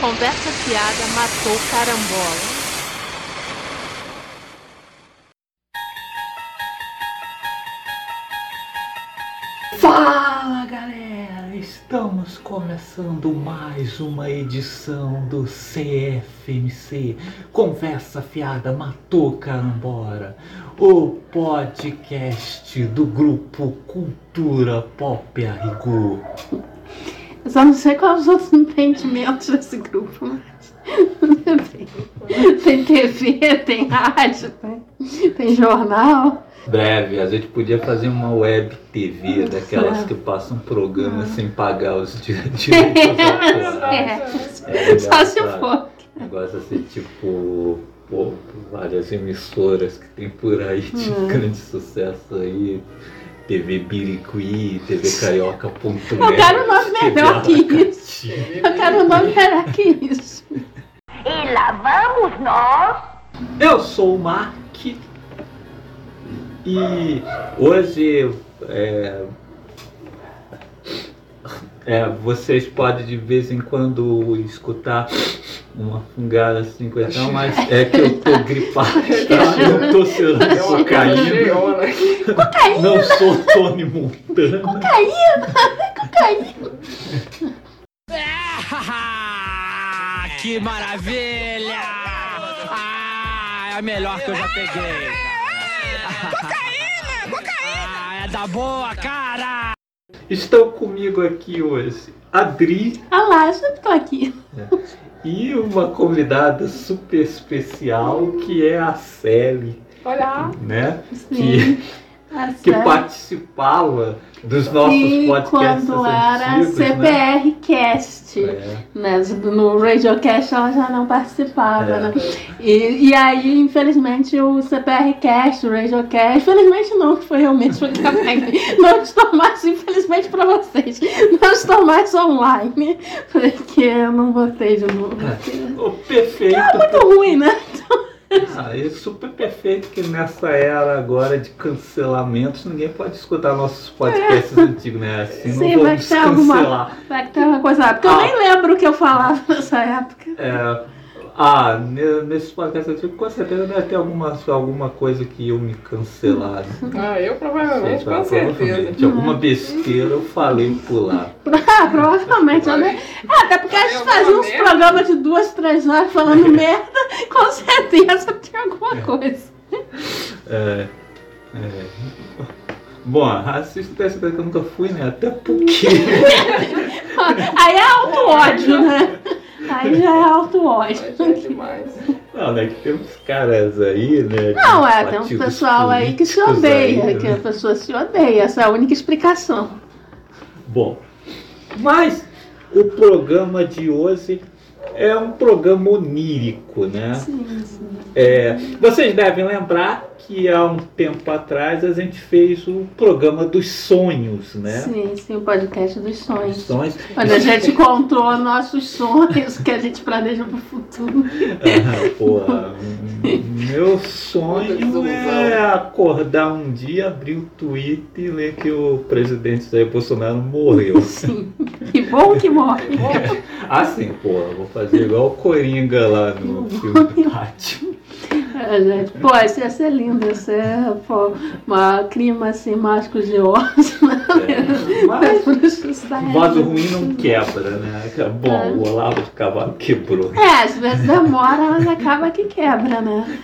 Conversa fiada matou carambola. Estamos começando mais uma edição do CFMC Conversa Fiada Matou Carambora, o podcast do grupo Cultura Pop Arrigo. Eu só não sei quais os outros empreendimentos desse grupo, mas. tem TV, tem rádio, tem, tem jornal. Breve, a gente podia fazer uma web TV daquelas que passam programa sem pagar os di- direitos autorais. É, só se engraçado. for. Negócio assim, tipo, pô, várias emissoras que tem por aí de Hum. grande sucesso aí. TV Biriqui, TV Carioca.net. Eu quero um nome melhor que isso. isso. Eu quero um nome melhor que isso. E lá vamos nós. Eu sou o Mark e hoje é, é, vocês podem de vez em quando escutar uma fungada assim, coisa mas é que eu tô gripado, tá? eu tô cheirando cocaína, não sou Tony Montana. Ah, que maravilha! Ah, é a melhor que eu já peguei. Cocaína! Cocaína! Ah, é da boa, cara! Estão comigo aqui hoje Adri Ah lá, eu sempre tô aqui. e uma convidada super especial que é a Sally, Olá. né? Sim. A que participava dos nossos Sim, podcasts quando era antigos, né? CPR Cast. É. Né? No Radiocast ela já não participava, É. né? E, e aí, infelizmente, o CPR Cast, o Radiocast, infelizmente não, que foi realmente foi capaz. Não estou mais, infelizmente pra vocês, não estou mais online, porque eu não botei de novo. O perfeito. É muito ruim, né? Ah, é super perfeito que nessa era agora de cancelamentos ninguém pode escutar nossos podcasts antigos, né? Assim É. Sim, não vai vamos ter alguma-. Vai que tem uma coisa lá, porque eu Ah. nem lembro o que eu falava nessa época. É, ah, ne- nesses podcasts antigos com certeza deve ter alguma, alguma coisa que eu me cancelar. né? Ah, eu provavelmente, com certeza. Alguma besteira eu falei por lá. Ah, provavelmente. Ah, até porque a gente fazia uns merda? programas de duas, três horas falando merda, com certeza tem alguma coisa. É, é. Bom, assista dessa que eu nunca fui, né? Até porque. Aí é auto-ódio, né? Aí já é auto-ódio. Mas é demais. Não, né? Que tem uns caras aí, né? Não, é, tem um pessoal aí que se odeia, aí, que né? a pessoa se odeia. Essa é a única explicação. Bom, mas o programa de hoje é um programa onírico, né? Sim, sim. É, vocês devem lembrar que há um tempo atrás a gente fez o programa dos sonhos, né? Sim, sim, o podcast dos Os sonhos. sonhos. Onde a gente contou nossos sonhos que a gente planeja pro futuro. Ah, pô, meu sonho é acordar um dia, abrir o Twitter e ler que o presidente Jair Bolsonaro morreu. Sim. Que bom que morre. Assim, pô, eu vou fazer igual o Coringa lá no filme do Batman. É, gente, pô, ia ser lindo, ia ser pô, uma clima assim, mágico de né? É, mas da vaso ruim não quebra, né? Bom, o Olavo de Cavalo quebrou. É, às vezes demora, mas acaba que quebra, né?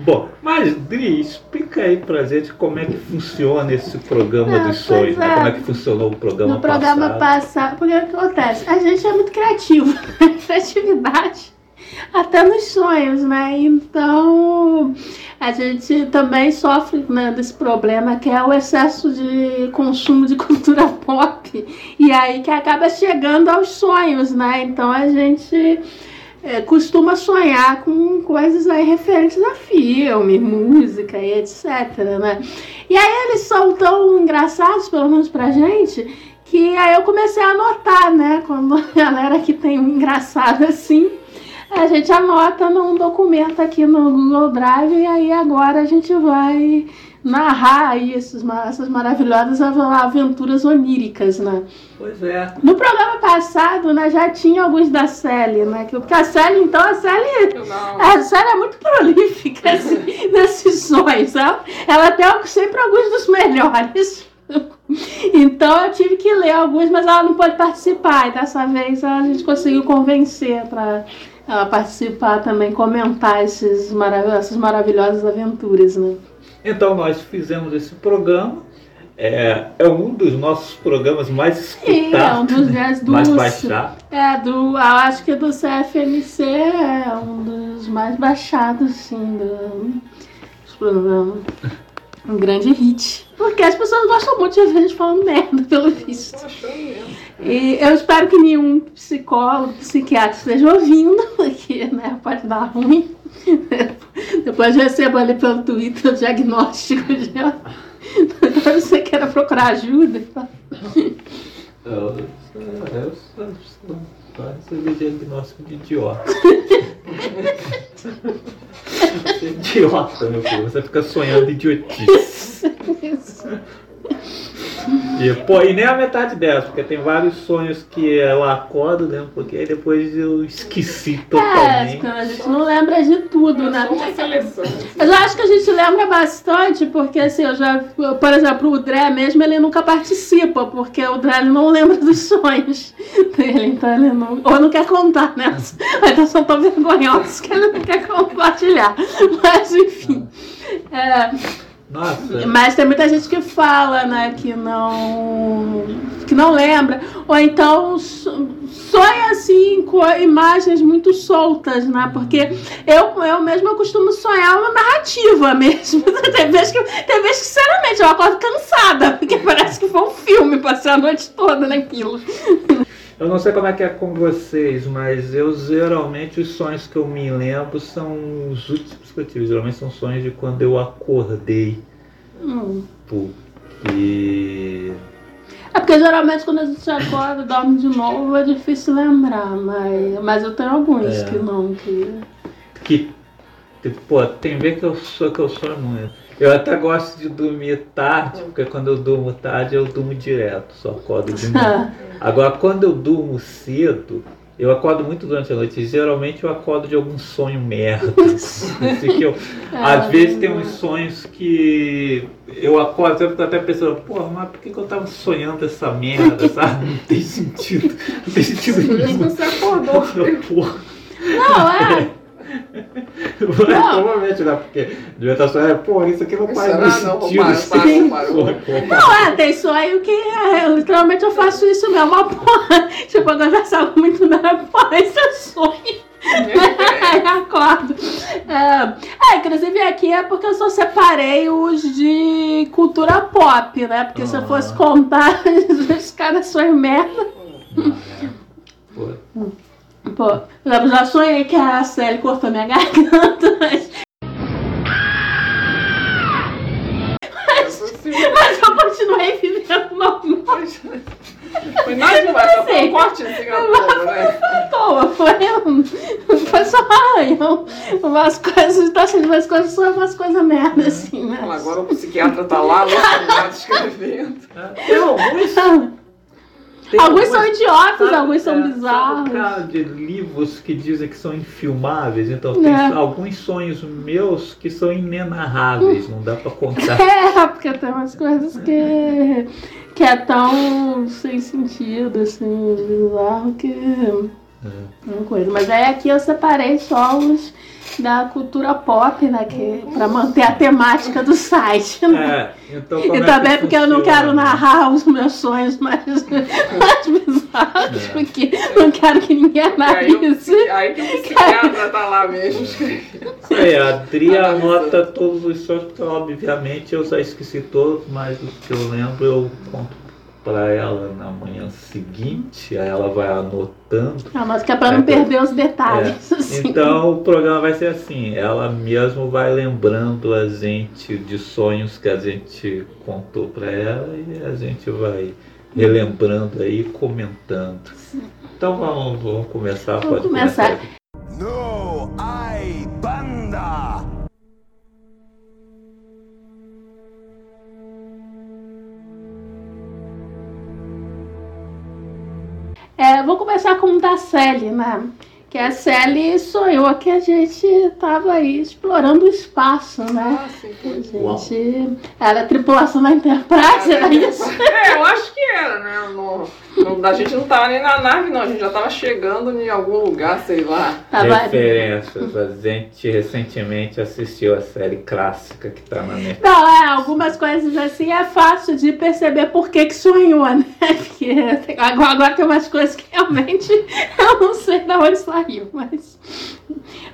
Bom, mas Dri, explica aí pra gente como é que funciona esse programa dos sonhos, né? é. Como é que funcionou o programa No programa passado. passado, porque o que acontece? A gente é muito criativo, criatividade até nos sonhos, né? Então a gente também sofre né, desse problema que é o excesso de consumo de cultura pop e aí que acaba chegando aos sonhos, né? Então a gente é, costuma sonhar com coisas aí referentes a filme, música e etc, né? E aí eles são tão engraçados, pelo menos pra gente, que aí eu comecei a anotar, né? Quando a galera que tem um engraçado assim, a gente anota num documento aqui no Google Drive e aí agora a gente vai narrar aí esses, essas maravilhosas aventuras oníricas, né? Pois é. No programa passado, né, já tinha alguns da Sally, né? Porque a Sally, então, a Sally, a Sally é muito prolífica assim, nesses sonhos, sabe? Ela tem sempre alguns dos melhores. Então eu tive que ler alguns, mas ela não pôde participar. E dessa vez a gente conseguiu convencer para ela participar também, comentar esses marav essas maravilhosas aventuras, né? Então nós fizemos esse programa. É, é um dos nossos programas mais escutados, é um dos, né? do, mais baixados. É, do, eu acho que do CFMC é um dos mais baixados, sim, do, dos programas. Um grande hit. Porque as pessoas gostam muito de ver a gente falando merda, pelo visto. E eu espero que nenhum psicólogo, psiquiatra esteja ouvindo, porque né, pode dar ruim. Depois eu recebo ali pelo Twitter o diagnóstico. Agora você quer procurar ajuda. Eu, eu, eu, eu recebi diagnóstico de idiota. Você é idiota, meu filho. Você fica sonhando idiotice. Isso. E, pô, e nem a metade dessa, porque tem vários sonhos que eu acordo, né? Porque aí depois eu esqueci totalmente. É, a gente não lembra de tudo, né? Mas eu acho que a gente lembra bastante, porque assim, eu já, por exemplo, o Dré mesmo, ele nunca participa, porque o Dré não lembra dos sonhos dele, então ele não. Ou não quer contar, né? Então são tão vergonhosos que ele não quer compartilhar. Mas enfim. É, nossa. Mas tem muita gente que fala, né, que não que não lembra, ou então sonha assim com imagens muito soltas, né? Porque eu eu mesmo eu costumo sonhar uma narrativa mesmo. tem vezes que tem vezes que sinceramente eu acordo cansada, porque parece que foi um filme, passei a noite toda naquilo. Eu não sei como é que é com vocês, mas eu geralmente os sonhos que eu me lembro são os últimos que eu tive. Geralmente são sonhos de quando eu acordei. Hum. Porque. É porque geralmente quando a gente acorda dorme de novo é difícil lembrar, mas, mas eu tenho alguns é. que não. Que... que pô, tem ver que eu sou que eu sonho muito. Eu até gosto de dormir tarde, porque quando eu durmo tarde eu durmo direto, só acordo de manhã. Agora, quando eu durmo cedo, eu acordo muito durante a noite. Geralmente eu acordo de algum sonho merda. assim, que eu, é, às vezes tem uns sonhos que eu acordo, eu fico até pensando, porra, mas por que, que eu tava sonhando essa merda, sabe? Não tem sentido. Não tem sentido nenhum. Você acordou. Porra. Não, é. Provavelmente, né? Porque devia estar só, é, pô, isso aqui não faz muito sentido. Não, não, é, tem sonho que é, literalmente eu faço isso mesmo. Uma porra. Tipo, quando eu muito na porra, esse é sonho. Aí acordo. É, é, inclusive aqui é porque eu só separei os de cultura pop, né? Porque ah. se eu fosse contar, os caras são merda. Ah, é. Pô. Pô, eu já sonhei que a Sally cortou minha garganta, mas... mas... Mas eu continuei vivendo normal. Foi nada demais, só foi um corte de Singapura, né? Foi, foi, um, foi só arranhão. Umas coisas, tá sendo umas coisas, só umas coisas merda, assim, né? Agora o psiquiatra tá lá, no escrevendo. Tem alguns... Tem alguns, são idiotas, sabe, alguns são é, bizarros. Sabe de livros que dizem que são infilmáveis, então tem é. alguns sonhos meus que são inenarráveis, não dá pra contar. É, porque tem umas coisas que, que é tão sem sentido, assim, bizarro que. É. Uma coisa. Mas aí aqui eu separei só os da cultura pop, né? Que, pra manter a temática do site. Né? É, então e é também porque eu não quero narrar os meus sonhos mais, mais bizarros, é. porque não quero que ninguém analise. Aí, aí que o psiquiatra tá lá mesmo. É, a Adri anota todos os sonhos, porque obviamente eu já esqueci todos, mas os que eu lembro eu conto para ela na manhã seguinte, aí ela vai anotando. Ah, mas que é para não perder os detalhes. É. Assim. Então o programa vai ser assim, ela mesmo vai lembrando a gente de sonhos que a gente contou para ela e a gente vai relembrando aí, comentando. Sim. Então vamos, vamos começar, vamos pode começar. começar. No, ai, É, vou começar com o da Sally, né? Que a Sally sonhou que a gente tava aí explorando o espaço, né? Ah, sim. A gente era a tripulação da Enterprise, era isso? É, eu acho que era, né? No- a gente não tava nem na nave, não. A gente já tava chegando em algum lugar, sei lá. Referências. A gente recentemente assistiu a série clássica que tá na Netflix. Não, é, algumas coisas assim é fácil de perceber por que que sonhou, né? Porque agora, agora tem umas coisas que realmente eu não sei de onde saiu, mas.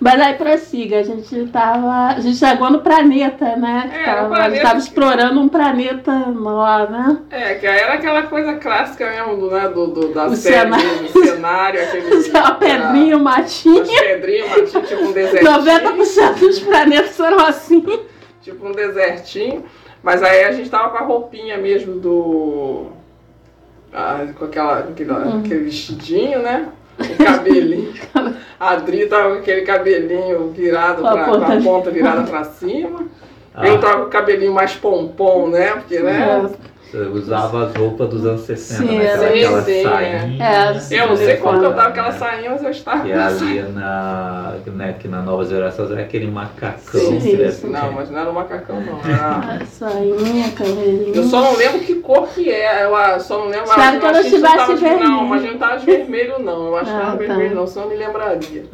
Mas aí prossiga, a gente tava. A gente chegou no planeta, né? É, tava, planeta a gente tava explorando um planeta lá, né? É, que aí era aquela coisa clássica mesmo, do, né? Do, do, da O série, cenário. mesmo, o cenário, aquele. A pedrinha, o matinho. As pedrinhas, mas tinha tipo um desertinho. 90% dos planetas eram assim. Tipo um desertinho. Mas aí a gente tava com a roupinha mesmo do. ah, com aquela, aquele, Uhum. aquele vestidinho, né? O cabelinho. A Adri tava com aquele cabelinho virado Com a pra, ponta com a de- ponta virada pra cima. Ah, Eu tava com o cabelinho mais pompom, né? Porque, né? Você usava as roupas dos anos 60, Sim, né? Aquela, aquela sainha. é. É, Eu não sei como que eu tava com aquela sainha, mas eu estava E ali na, né, que na nova geração é aquele macacão. Sim, que deve sim. ter- Não, mas não era um macacão, não. Era... A Sainha, cabelinho. Eu só não lembro que cor que é. Eu só não lembro. Espero acho que eu não a gente tivesse tava de- vermelho. Não, mas não tava de vermelho, não. Eu acho que Ah, não era tá. vermelho, não, senão eu me lembraria.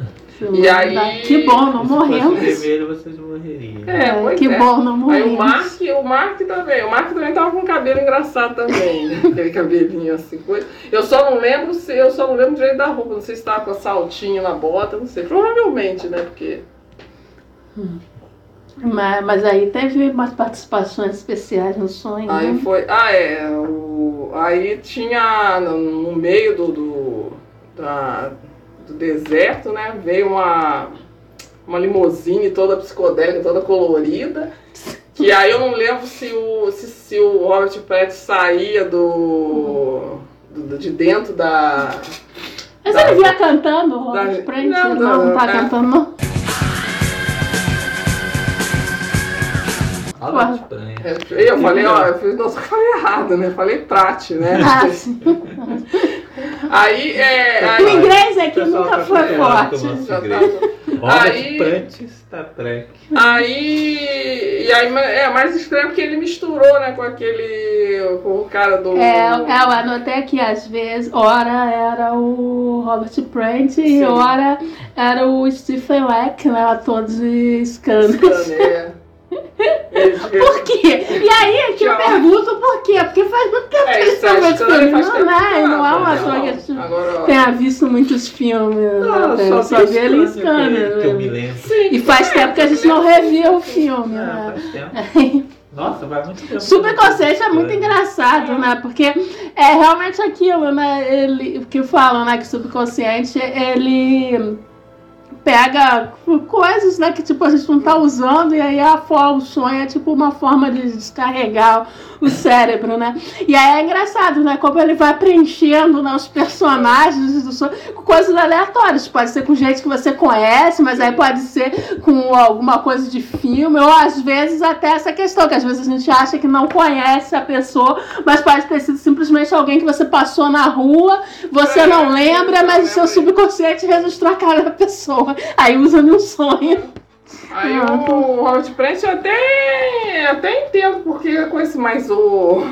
E aí- Que bom, não Se morremos. vermelho, vocês morreriam. É, pois que é. bom, não Aí o morremos. Mark, o Mark também. O Mark também tava com um cabelo engraçado também. Aquele cabelinho assim, coisa. Eu só não lembro se. Eu só não lembro direito da roupa. Não sei se tava com a saltinho na bota, não sei. Provavelmente, né? Porque. Mas, mas aí teve umas participações especiais no sonho. Aí né? foi. Ah, é. O, aí tinha no, no meio do, do, da- do deserto, né? Veio uma, uma limusine toda psicodélica, toda colorida. Que aí eu não lembro se o, se, se o Robert Pratt saía do, do- de dentro da. Mas ele vinha cantando, o Robert Da- Pratt? não, Não, não, não, tá é. cantando, não. Fala de pranha. É, Eu falei, ó, eu fiz, nossa, eu falei errado, né? Falei Pratt, né? Ah. Aí, é. O Aí, inglês aqui pessoal nunca tá foi o forte. tava- Aí- Plant Star Trek. Aí. E aí é mais estranho porque ele misturou, né, com aquele. com o cara do. É, eu anotei aqui, às vezes, ora era o Robert Pratt e ora era o Stephen Leck, né? Ator de Scanners. É. Por quê? E aí é que eu pergunto por quê? Porque faz muito tempo que É, eles estão aí, vendo isso aí filme. faz Não, não, não é um não, ator que a gente tenha visto muitos filmes. Não, né? Eu só vi ele em Scanners. Que eu me né? lembro. E faz tempo que a gente não revia o filme, Ah, né? faz tempo. Nossa, vai muito tempo. Subconsciente é muito engraçado, né? Porque é realmente aquilo, né? Ele, que falam, né? Que subconsciente, ele pega coisas, né? Que tipo, a gente não tá usando e aí a o sonho é tipo uma forma de descarregar o cérebro, né? E aí é engraçado, né? Como ele vai preenchendo né, os personagens com coisas aleatórias. Pode ser com gente que você conhece, mas aí pode ser com alguma coisa de filme, ou às vezes até essa questão, que às vezes a gente acha que não conhece a pessoa, mas pode ter sido simplesmente alguém que você passou na rua, você não lembra, mas o seu subconsciente registrou a cara da pessoa. Aí usa no sonho. Aí Ah, o Robert Pratt eu até, até entendo porque eu conheço mais o.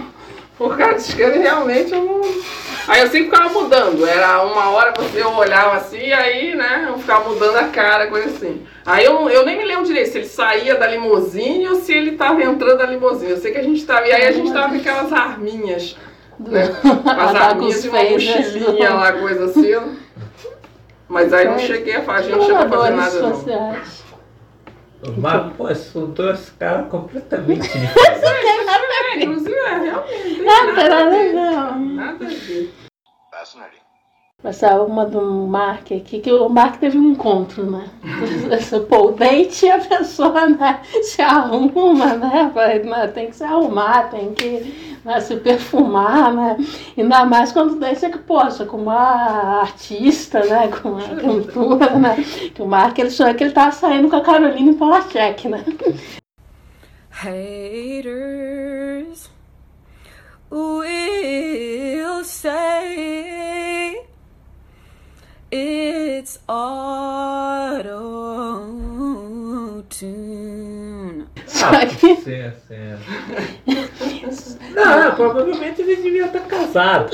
O cara de esquerda realmente eu não. Aí eu sempre ficava mudando. Era uma hora você eu olhava assim, e aí, né, eu ficava mudando a cara, coisa assim. Aí eu, eu nem me lembro direito se ele saía da limusine ou se ele tava entrando da limusine. Eu sei que a gente tava. E aí a gente tava com aquelas arminhas. Né? As tá arminhas os e uma mochilinha lá, coisa assim. Mas aí não cheguei a fazer, a gente não chegou a fazer nada não. sociais. Mas, pô, são dois caras completamente diferentes. É, inclusive, é, realmente. Não, não tem nada a ver. Nada a ver. Passar uma do Mark aqui, que o Mark teve um encontro, né? Pô, o date a pessoa né, se arruma, né? Né, Tem que se arrumar, tem que né, se perfumar, né? Ainda mais quando date é que, poxa, com uma artista, né? Com uma cantora, né? Que o Mark, ele sonhou que ele tava saindo com a Carolina Polachek, né? Haters will say It's auto tune. Ah, sim, sim. Não, provavelmente eles deviam estar casados.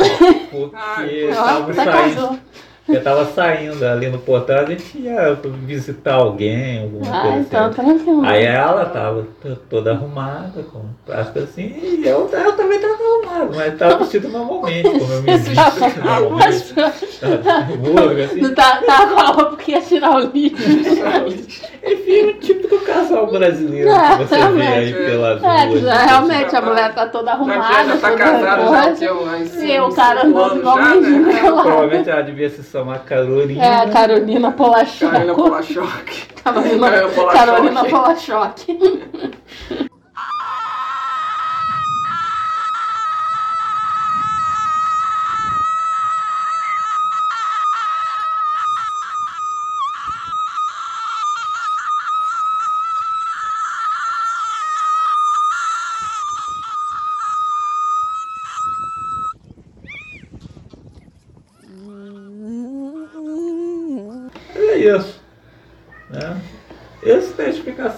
Porque estavam tá saindo. casou. Eu tava saindo ali no portal, a gente ia visitar alguém, alguma Ah, coisa então assim. tranquilo. Aí ela tava toda arrumada, com prática assim, e eu, eu também tava arrumado, mas tava vestido normalmente, como eu me visto normalmente. Burro, assim. Não tá, tá com a roupa que ia tirar o lixo. Enfim, o típico casal brasileiro É, que você vê aí pelas É, ruas. já, realmente a mulher tá toda Já, arrumada. já, já tá toda casado já que eu uns E o cara andando anos igual já, menino lá. Provavelmente ela devia se chamar Carolina. É, a Carolina Polachoque. Carolina Polachoque. Carolina, Carolina Polachoque.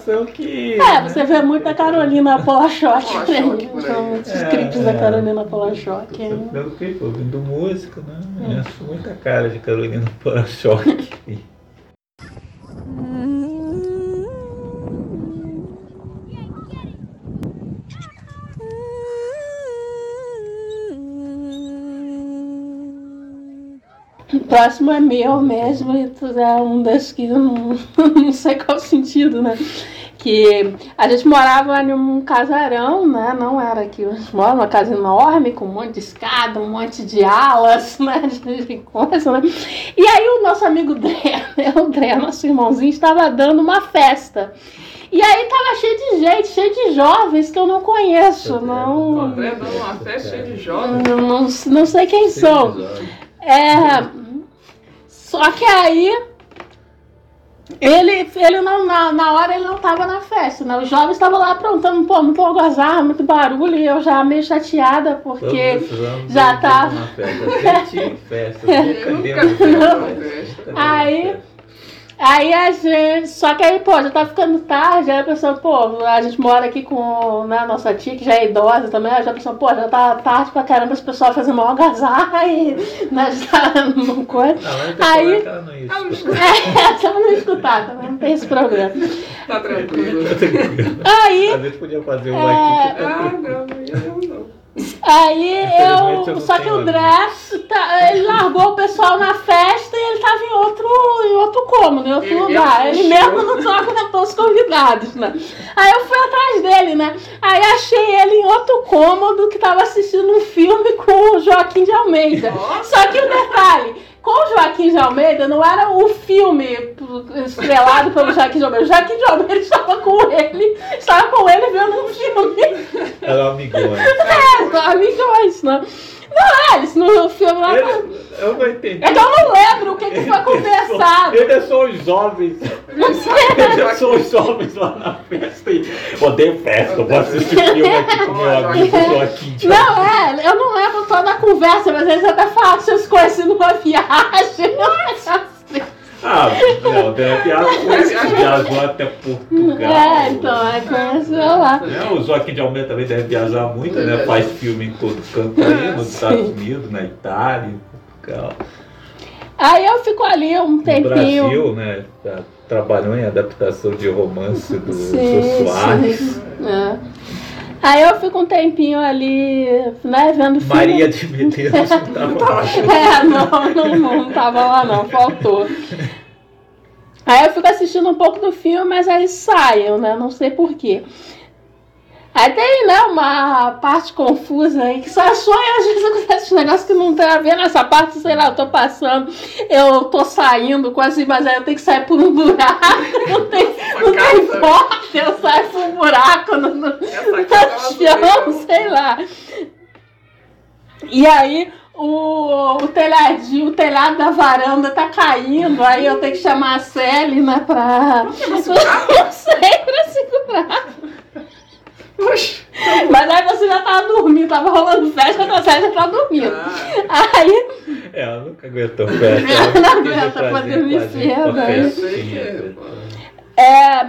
explicação que. É, você vê Carolina por Polachoque aí. por aí. São muitos É, clipes é. da Carolina Polachoque. Você Pelo clipe, ouvindo música, né? Eu acho muita cara de Carolina Polachoque. O próximo é meu mesmo, e tu é um desses que eu não, não sei qual o sentido, né? Que a gente morava em um casarão, né? Não era aqui, a gente morava numa casa enorme, com um monte de escada, um monte de alas, né? De coisa, né? E aí o nosso amigo Dré, né? o Dré, nosso irmãozinho, estava dando uma festa. E aí tava cheio de gente, cheio de jovens que eu não conheço, O não, André dando uma festa cheia de jovens. não, não, não sei quem são. É. Só que aí. Ele, ele não, na, na hora ele não tava na festa, né? Os jovens estavam lá aprontando, pô, muito algazarra, muito barulho, e eu já meio chateada, porque já tá- Uma festa. Festa. Nunca festa. Aí- festa. Aí a gente. Só que aí, pô, já tá ficando tarde, aí a pessoa, pô, a gente mora aqui com né, a nossa tia, que já é idosa também, aí já pensou, pô, já tá tarde pra caramba, esse pessoal fazendo uma algazarra e né, já tá num coisa. Não, Aí- ela não ia não escutar. É, só não escutar, também não tem esse problema. Tá tranquilo. Aí. A gente podia fazer um É. aqui tá Ah, não, não ia não, não. Aí eu eu. Só que o. Dress, tá, ele largou o pessoal na festa e ele tava em outro, em outro cômodo, em outro Ele lugar. Ele mesmo não aguentou os convidados, né? Aí eu fui atrás dele, né? Aí achei ele em outro cômodo que tava assistindo um filme com o Joaquim de Almeida. Nossa. Só que o detalhe. Com o Joaquim de Almeida não era o filme estrelado pelo Joaquim de Almeida. O Joaquim de Almeida estava com ele, estava com ele vendo um filme. Um amigão. É, amigões, né? Não, é, isso no filme lá. Ele, eu não entendi. É que eu não lembro o que, que foi conversado. Ele é só os jovens. Ele é só os jovens lá na festa. E... Odeio festa, eu vou assistir filme aqui com meu amigo Joaquim. de Não, é, eu não lembro toda a conversa, mas eles até falam que vocês conhecem numa viagem. Ah, não, deve viajar, viajou até Portugal. É, então, é, conheceu lá. Né, O Joaquim de Almeida também deve viajar muito, né? Faz filme em todo canto aí, nos Estados Unidos, na Itália, em Portugal. Aí eu fico ali um No tempinho. Brasil, né? tá- Trabalhou em adaptação de romance do Sim, Jô Soares. sim. É. Aí eu fico um tempinho ali, né, vendo filme. Maria de Medeiros não tava lá. É, não, não, não tava lá não, faltou. Aí eu fico assistindo um pouco do filme, mas aí saio, né? Não sei porquê. Aí tem, né, uma parte confusa aí, que só sonha, às vezes acontece um negócio que não tem a ver nessa parte, sei lá, eu tô passando, eu tô saindo quase, mas aí eu tenho que sair por um buraco, não tem, não tem casa. porta, eu saio por um buraco no, no, no chão, sei lá. E aí o, o telhadinho, o telhado da varanda tá caindo, aí eu tenho que chamar a Sally, né, pra. Não sei, pra segurar. Oxi. Mas aí você já tava dormindo, tava rolando festa, a já tava dormindo. Ah, Aí, É, ela nunca aguentou festa. Ela não aguenta pra aí. festinha. É.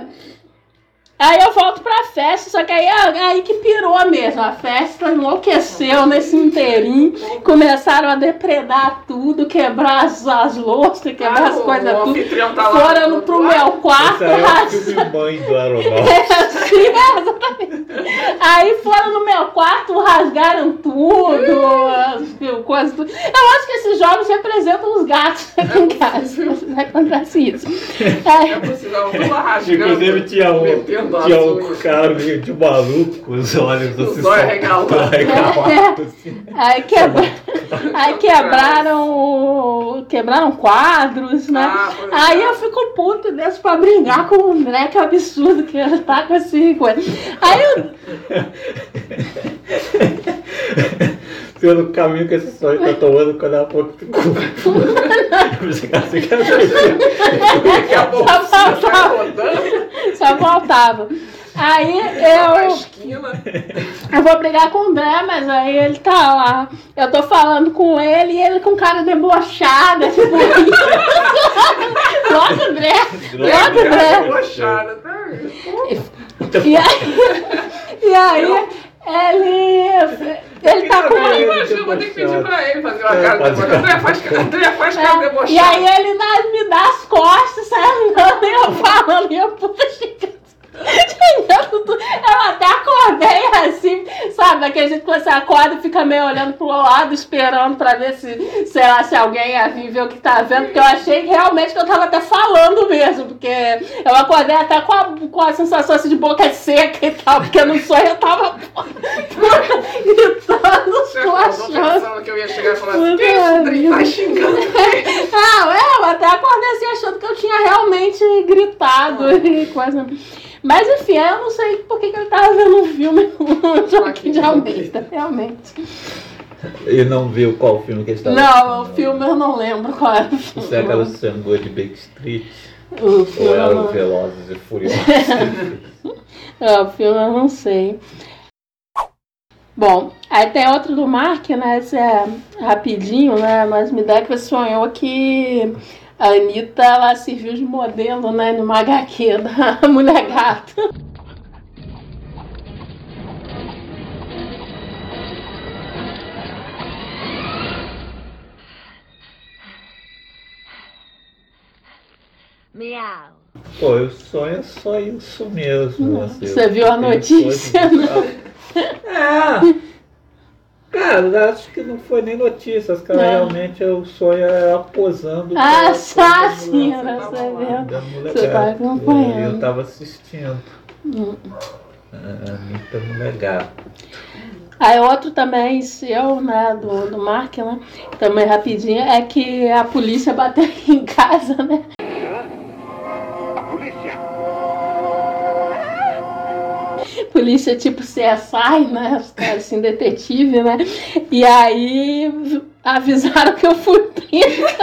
Aí eu volto pra festa, só que aí, aí que pirou mesmo. A festa enlouqueceu nesse inteirinho. Começaram a depredar tudo, quebrar as, as louças, quebrar Ah, as coisas tudo. tá Foram pro meu lado. quarto, Esse aí é o mãe do Aronaldo. Sim, exatamente. Aí foram no meu quarto, rasgaram tudo, as coisas, tudo. Eu acho que esses jogos representam os gatos aqui em casa. Não acontece isso. É É, possível, tudo rasgando. Inclusive tinha um, metendo as tinha um cara meio de maluco com os olhos Os assim, olhos só- arregalados. arregalados, assim. aí, quebra... aí quebraram o- quebraram quadros, né? Ah, Aí é. eu fico puto e desço pra brigar com o André, que é absurdo que ele tá com assim coisa. Aí eu Pelo caminho que esse sonho tá tomando, quando a pouco ficou. Daqui a pouco sai faltava. rodando voltava. Aí eu, eu vou brigar com o André, mas aí ele tá lá. Eu tô falando com ele e ele com cara debochada, tipo. Logo André, logo André. Debochada, tá? E aí, e aí ele, ele tá com Eu vou ter que pedir pra ele fazer uma É, cara debochada. André faz, André faz cara É, debochada. E aí ele me dá as costas, sai andando, e eu falando, e eu puta. Eu até acordei assim, sabe? Daquele jeito que você acorda e fica meio olhando pro lado, esperando pra ver se, sei lá, se alguém ia vir ver o que tá vendo. Porque eu achei realmente que eu tava até falando mesmo. Porque eu acordei até com a, com a sensação assim, de boca seca e tal. Porque no sonho eu tava gritando, acordou esculachando. pensando que eu ia chegar e falar assim, que trem tá xingando? Ah, é, eu até acordei assim achando que eu tinha realmente gritado e coisa. Mas enfim, eu não sei por que, que ele tava vendo um filme no Joaquim de Almeida, realmente. E não viu qual filme que ele estava Não, o filme eu não lembro qual era o filme. Será que ela sangou de Backstreet? O filme Ou era o não... Velozes e Furiosos? É, o filme eu não sei. Bom, aí tem outro do Mark, né? Esse é rapidinho, né? Mas me dá que você sonhou que a Anitta ela serviu de modelo, né? Numa HQ da Mulher Gato. Miau. Pô, eu sonho só isso mesmo. assim, Você viu a notícia, coisa de- É. Cara, eu acho que não foi nem notícia, os caras Não. realmente o sonho era posando. Ah, só assim, ambulância. era tava você tá acompanhando. Eu tava assistindo. Hum. Anitta Mulher Gata. Aí outro também seu, né, do, do Mark, né, também rapidinho, é que a polícia bateu em casa, né. Polícia tipo CSI, né, os caras assim, detetive, né, e aí avisaram que eu fui presa por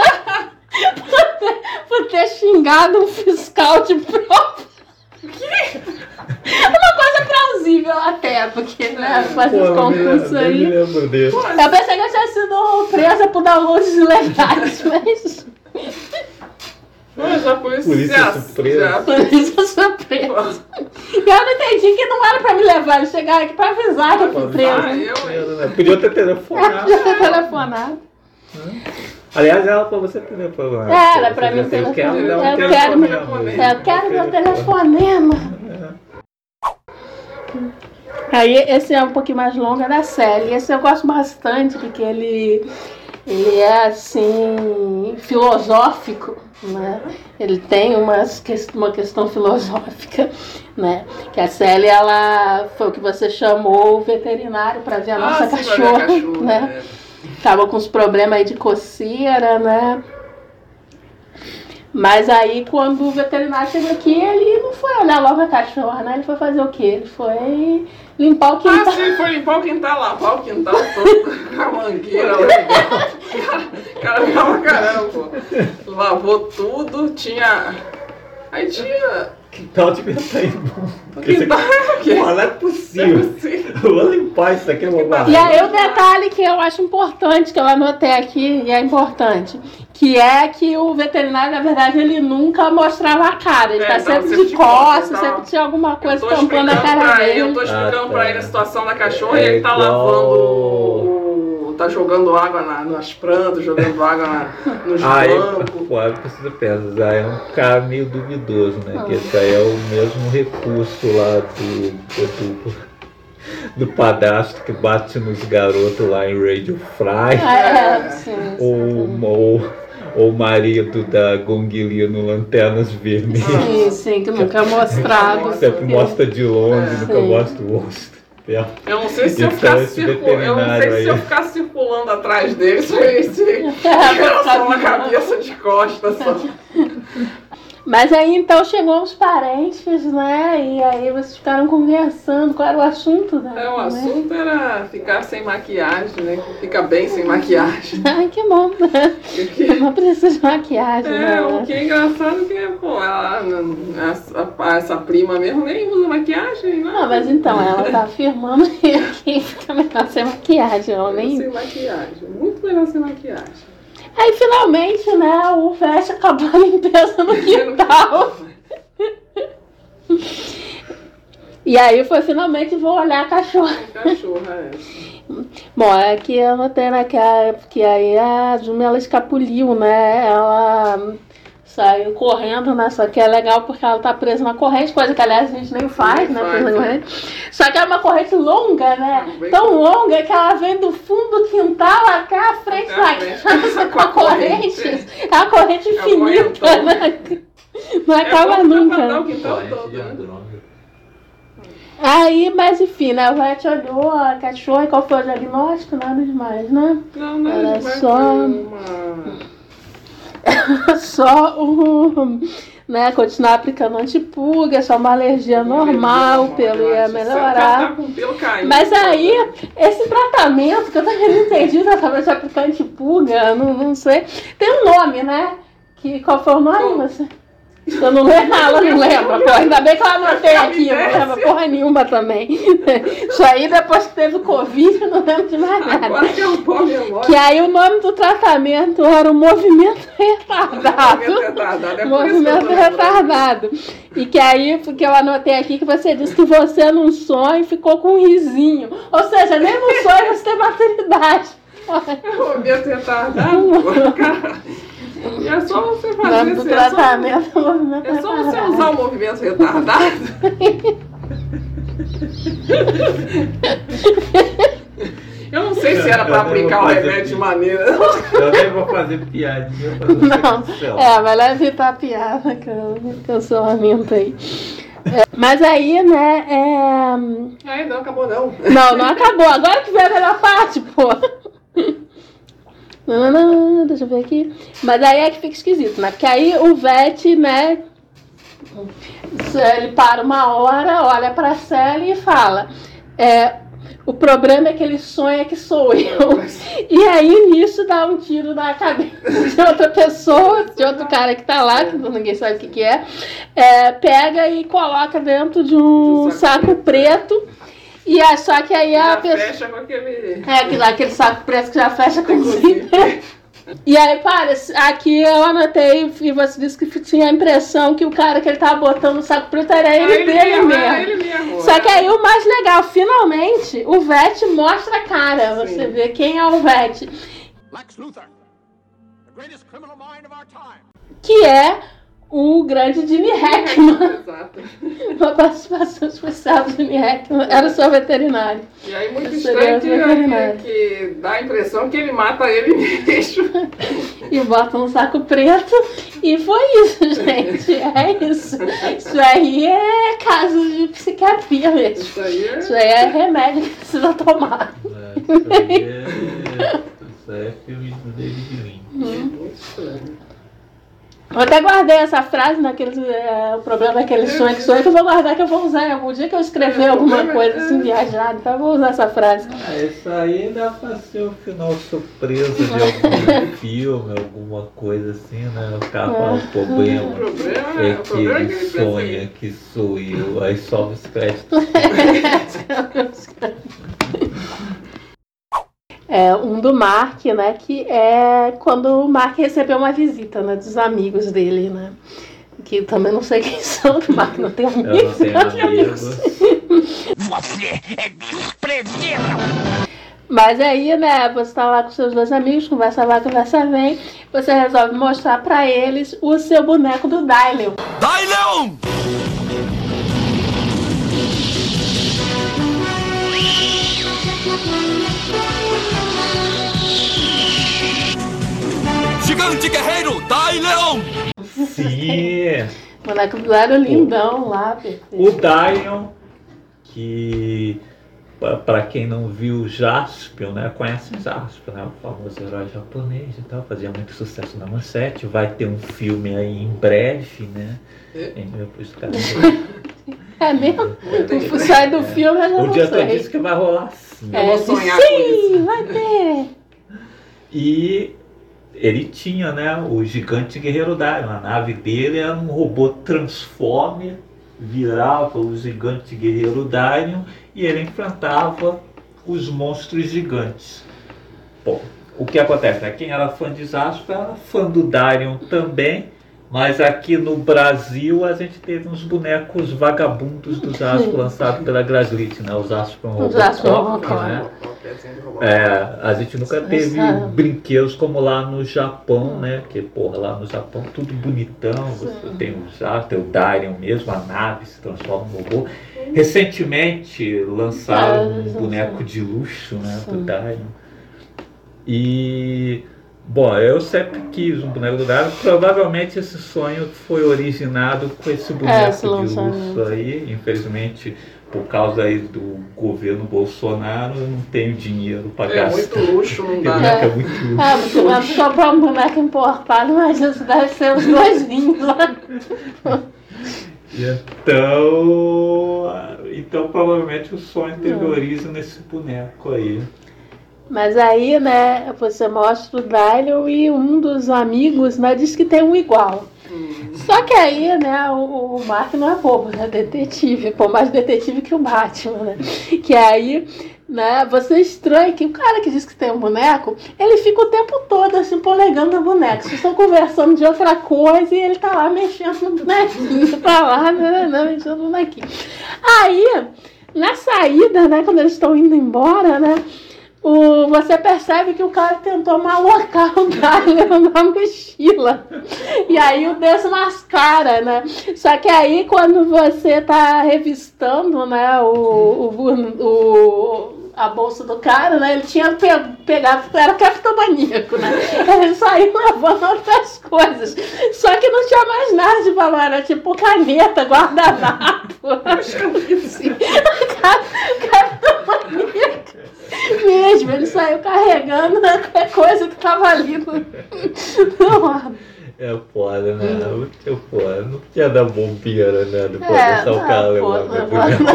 ter, por ter xingado um fiscal de prova. Uma coisa plausível até, porque, né, com esses concursos lembro- eu aí... lembro. Eu pensei que eu tinha sido presa por downloads ilegais, mas Mas a polícia, Polícia se- surpresa. se- por isso eu sou presa. E eu não entendi que não era pra me levar, eles chegaram aqui pra avisar que eu fui Ah, presa. eu, hein? Podia ter telefonado. Podia ter telefonado. Aliás, era pra você telefonar. Era pra mim Eu telefonar. dar um Eu quero meu- telefonema. Eu quero meu telefonema. Aí esse é um pouquinho mais longo, é da série. Esse eu gosto bastante, porque ele, ele é assim, filosófico, né? Ele tem umas, uma questão filosófica, né? Que a Sally, ela foi o que você chamou o veterinário para ver a nossa Ah, sim, pra ver a cachorra, cachorra, né? é. Tava com uns problemas aí de coceira, né? Mas aí quando o veterinário chegou aqui, ele não foi olhar logo a cachorra, né? Ele foi fazer o quê? Ele foi limpar o Ah, quintal. sim, foi limpar o quintal, lavar o quintal todo, com a mangueira legal. O cara pra caramba. Lavou tudo, tinha. Aí tinha. quintal devia estar imundo. Porque isso Quintal aqui, Pô, não é possível. Eu vou limpar isso aqui, eu vou E aí o detalhe que eu acho importante, que eu anotei aqui, e é importante, que é que o veterinário, na verdade, ele nunca mostrava a cara. Ele É, tá não, sempre sempre de costas, costas, sempre tá. tinha alguma coisa tampando a cara pra ele, eu tô dele. explicando Ah, pra tá. ele a situação da cachorra e É ele tá igual- lavando tá jogando água na- nas plantas, jogando água na- nos Ah, eu, bancos. pô, eu preciso pensar, é um cara meio duvidoso, né? Que esse aí é o mesmo recurso lá do, do, do padastro que bate nos garotos lá em Radio Fry. É, sim. Ou, ou, ou o marido da Gonguili no Lanternas Vermelhas. Sim, sim, que nunca é mostrado. Sempre mostra de longe, É. nunca Sim. mostra o rosto. dela. Eu não sei se eu Então, ficar circulando. Eu não sei se eu ficar circulando atrás dele, se É, era só uma cabeça de costas só. Mas aí então chegou os parentes, né? E aí vocês ficaram conversando. Qual era o assunto, né? É, o assunto era ficar sem maquiagem, né? Fica bem sem maquiagem. Ai, que bom. Porque- Não precisa de maquiagem, É, né? o que é engraçado é que, pô, ela, essa, essa prima mesmo nem usa maquiagem, né? Não, mas então, ela tá afirmando que fica melhor sem maquiagem. Ela nem... Sem maquiagem, muito melhor sem maquiagem. Aí finalmente, né, o Fest acabou a limpeza no quintal. E aí foi finalmente vou olhar a cachorra. Cachorra, é. Bom, é que eu notei, né, que, a, que aí a Jumi, ela escapuliu, né, ela saiu correndo, né, só que é legal porque ela tá presa na corrente, coisa que aliás a gente nem faz, Nem né, faz, né? corrente. Só que é uma corrente longa, né, Bem- tão longa que ela vem do fundo do quintal até a frente Até a da frente. casa com a Com a corrente. corrente. É uma corrente É infinita, correntão. né, não É acaba nunca. Corrente né? Aí, mas enfim, né, o Vete olhou a cachorra e qual foi o diagnóstico? Nada demais, né? Não, não, Era vai só- uma... só o. Né, continuar aplicando antipulga, só uma alergia normal, o pelo ia melhorar. Tá pelo caindo. Mas aí, esse tratamento, que eu também não entendi exatamente se aplicar antipulga, não, não sei. Tem um nome, né? Que, qual foi o nome? Você? Eu não lembro, ela não lembra, pô. Ainda bem que eu anotei aqui, eu não lembro porra nenhuma também. Isso aí, depois que teve o Covid, eu não lembro de mais nada. Agora que eu vou memória. Que aí o nome do tratamento era o movimento retardado. Movimento retardado. É Movimento retardado. E que aí, porque eu anotei aqui que você disse que você num sonho ficou com um risinho. Ou seja, nem no sonho você tem maturidade. Movimento retardado. Cara. E é só você fazer nome do assim, é só- tratamento é movimento É só você usar o movimento retardado. Eu não sei se era pra Eu não aplicar o fazer remédio de isso. maneira. Eu nem vou fazer piadinha pra você Não, cancela. é, melhor evitar a piada, que eu- cancelamento aí. É, mas aí, né, é... Ai, não, acabou não. Não, não acabou. Agora que vem a melhor parte, pô. Não, deixa eu ver aqui. Mas aí é que fica esquisito, né? Porque aí o Vete, né? Ele para uma hora, olha pra Sally e fala: é, O problema é que ele sonha que sou eu. E aí nisso dá um tiro na cabeça de outra pessoa, de outro cara que tá lá, que ninguém sabe o que, que é, é, pega e coloca dentro de um saco preto. E é só que aí a Já pessoa. fecha com aquele. É aquele, aquele saco preto que já fecha com zíper. E aí, para, aqui eu anotei e você disse que tinha a impressão que o cara que ele tava botando no saco preto era ele, Ah, ele dele mesmo, mesmo. é ele mesmo. Só que aí o mais legal, finalmente, o Vete mostra a cara. Você Sim. vê quem é o Vete. Lex Luthor, the greatest criminal mind of our time. Que é o grande Jimmy Hackman. Exato. Uma participação especial do Jimmy Hackman. Era seu veterinário. E aí muito estranho que, veterinário. que, que dá a impressão que ele mata ele mesmo. E bota no saco preto. E foi isso, gente. É isso. Isso aí é caso de psiquiatria mesmo. Isso aí é. Isso aí é remédio que precisa tomar. É, Isso aí é, isso aí é filme do David Lynch. Hum. Muito estranho. Eu até guardei essa frase naquele. É, o problema daquele sonho que sonho que eu vou guardar que eu vou usar. Algum dia que eu escrever É, alguma problema coisa é- assim, viajar, então eu vou usar essa frase. Ah, isso aí dá pra ser o final surpresa de algum filme, alguma coisa assim, né? O cara fala, o O problema problema é é, o que problema é que ele pensa sonha aí. que sou eu, aí sobe os créditos. É, um do Mark, né? Que é quando o Mark recebeu uma visita, né? Dos amigos dele, né? Que também não sei quem são, que o Mark não tem Eu não amigos. tenho amigos. Você é desprezível! Mas aí, né, você tá lá com seus dois amigos, conversa vai, conversa vem, você resolve mostrar pra eles o seu boneco do Dylion. Dai, Gigante guerreiro, Dai, Leão! Sim, O boneco do Dylion lindão lá, perfeito. o Dion, que pa- pra quem não viu Jaspion, né? Conhece Jaspion, né? O famoso herói japonês e tal, fazia muito sucesso na Manchete. Vai ter um filme aí em breve, né? É? Em- É mesmo? O sai do filme, eu já O diretor sei. disse que vai rolar sim. Eu vou É, sonhar com sim, isso. vai ter. E ele tinha, né, o gigante guerreiro Dion. A nave dele era um robô Transformer, virava o gigante guerreiro Dion e ele enfrentava os monstros gigantes. Bom, o que acontece? Né? Quem era fã de Zaspo era fã do Dion também. Mas aqui no Brasil a gente teve uns bonecos vagabundos do Zaspo lançados pela Graslit, né? O Zaspo O Zaspo Robocop, Robocop. né? É, a gente nunca teve brinquedos como lá no Japão, né? Porque, porra, lá no Japão tudo bonitão. Você tem o Jato, tem o Darion mesmo, a nave se transforma em robô. Recentemente lançaram um boneco de luxo, né? Do. Darion. E. Bom, eu sempre quis um boneco do Darion. Provavelmente esse sonho foi originado com esse boneco esse de luxo aí. Infelizmente, por causa aí do governo Bolsonaro, eu não tenho dinheiro para É gastar. muito luxo, não dá. boneco é muito luxo. Ah, você vai comprar um boneco importado, mas isso deve ser os dois vinhos lá. Então, então provavelmente o sonho teve origem nesse boneco aí. Mas aí, né, você mostra o Dylion e um dos amigos, né, diz que tem um igual. Só que aí, né, o, o Mark não é bobo, né, detetive, pô, mais detetive que o Batman, né? Que aí, né, você estranha que o cara que diz que tem um boneco, ele fica o tempo todo assim, polegando o boneco. Vocês estão conversando de outra coisa e ele tá lá mexendo no bonequinho, tá lá, né, né, mexendo no bonequinho. Aí, na saída, né, quando eles estão indo embora, né, o, você percebe que o cara tentou malocar o Dylion na mochila. E aí o desmascara, né? Só que aí quando você tá revistando, né, o, o, o- a bolsa do cara, né? Ele tinha pe- pegado, era capitomaníaco, né? Ele saiu levando outras coisas. Só que não tinha mais nada de valor, era tipo caneta, guardanapo. Capitomaníaco. Mesmo, ele saiu carregando qualquer coisa que tava ali no, no. É foda, né? Muito foda. Não tinha da bobeira, né? Depois É, deixar o não, cara levar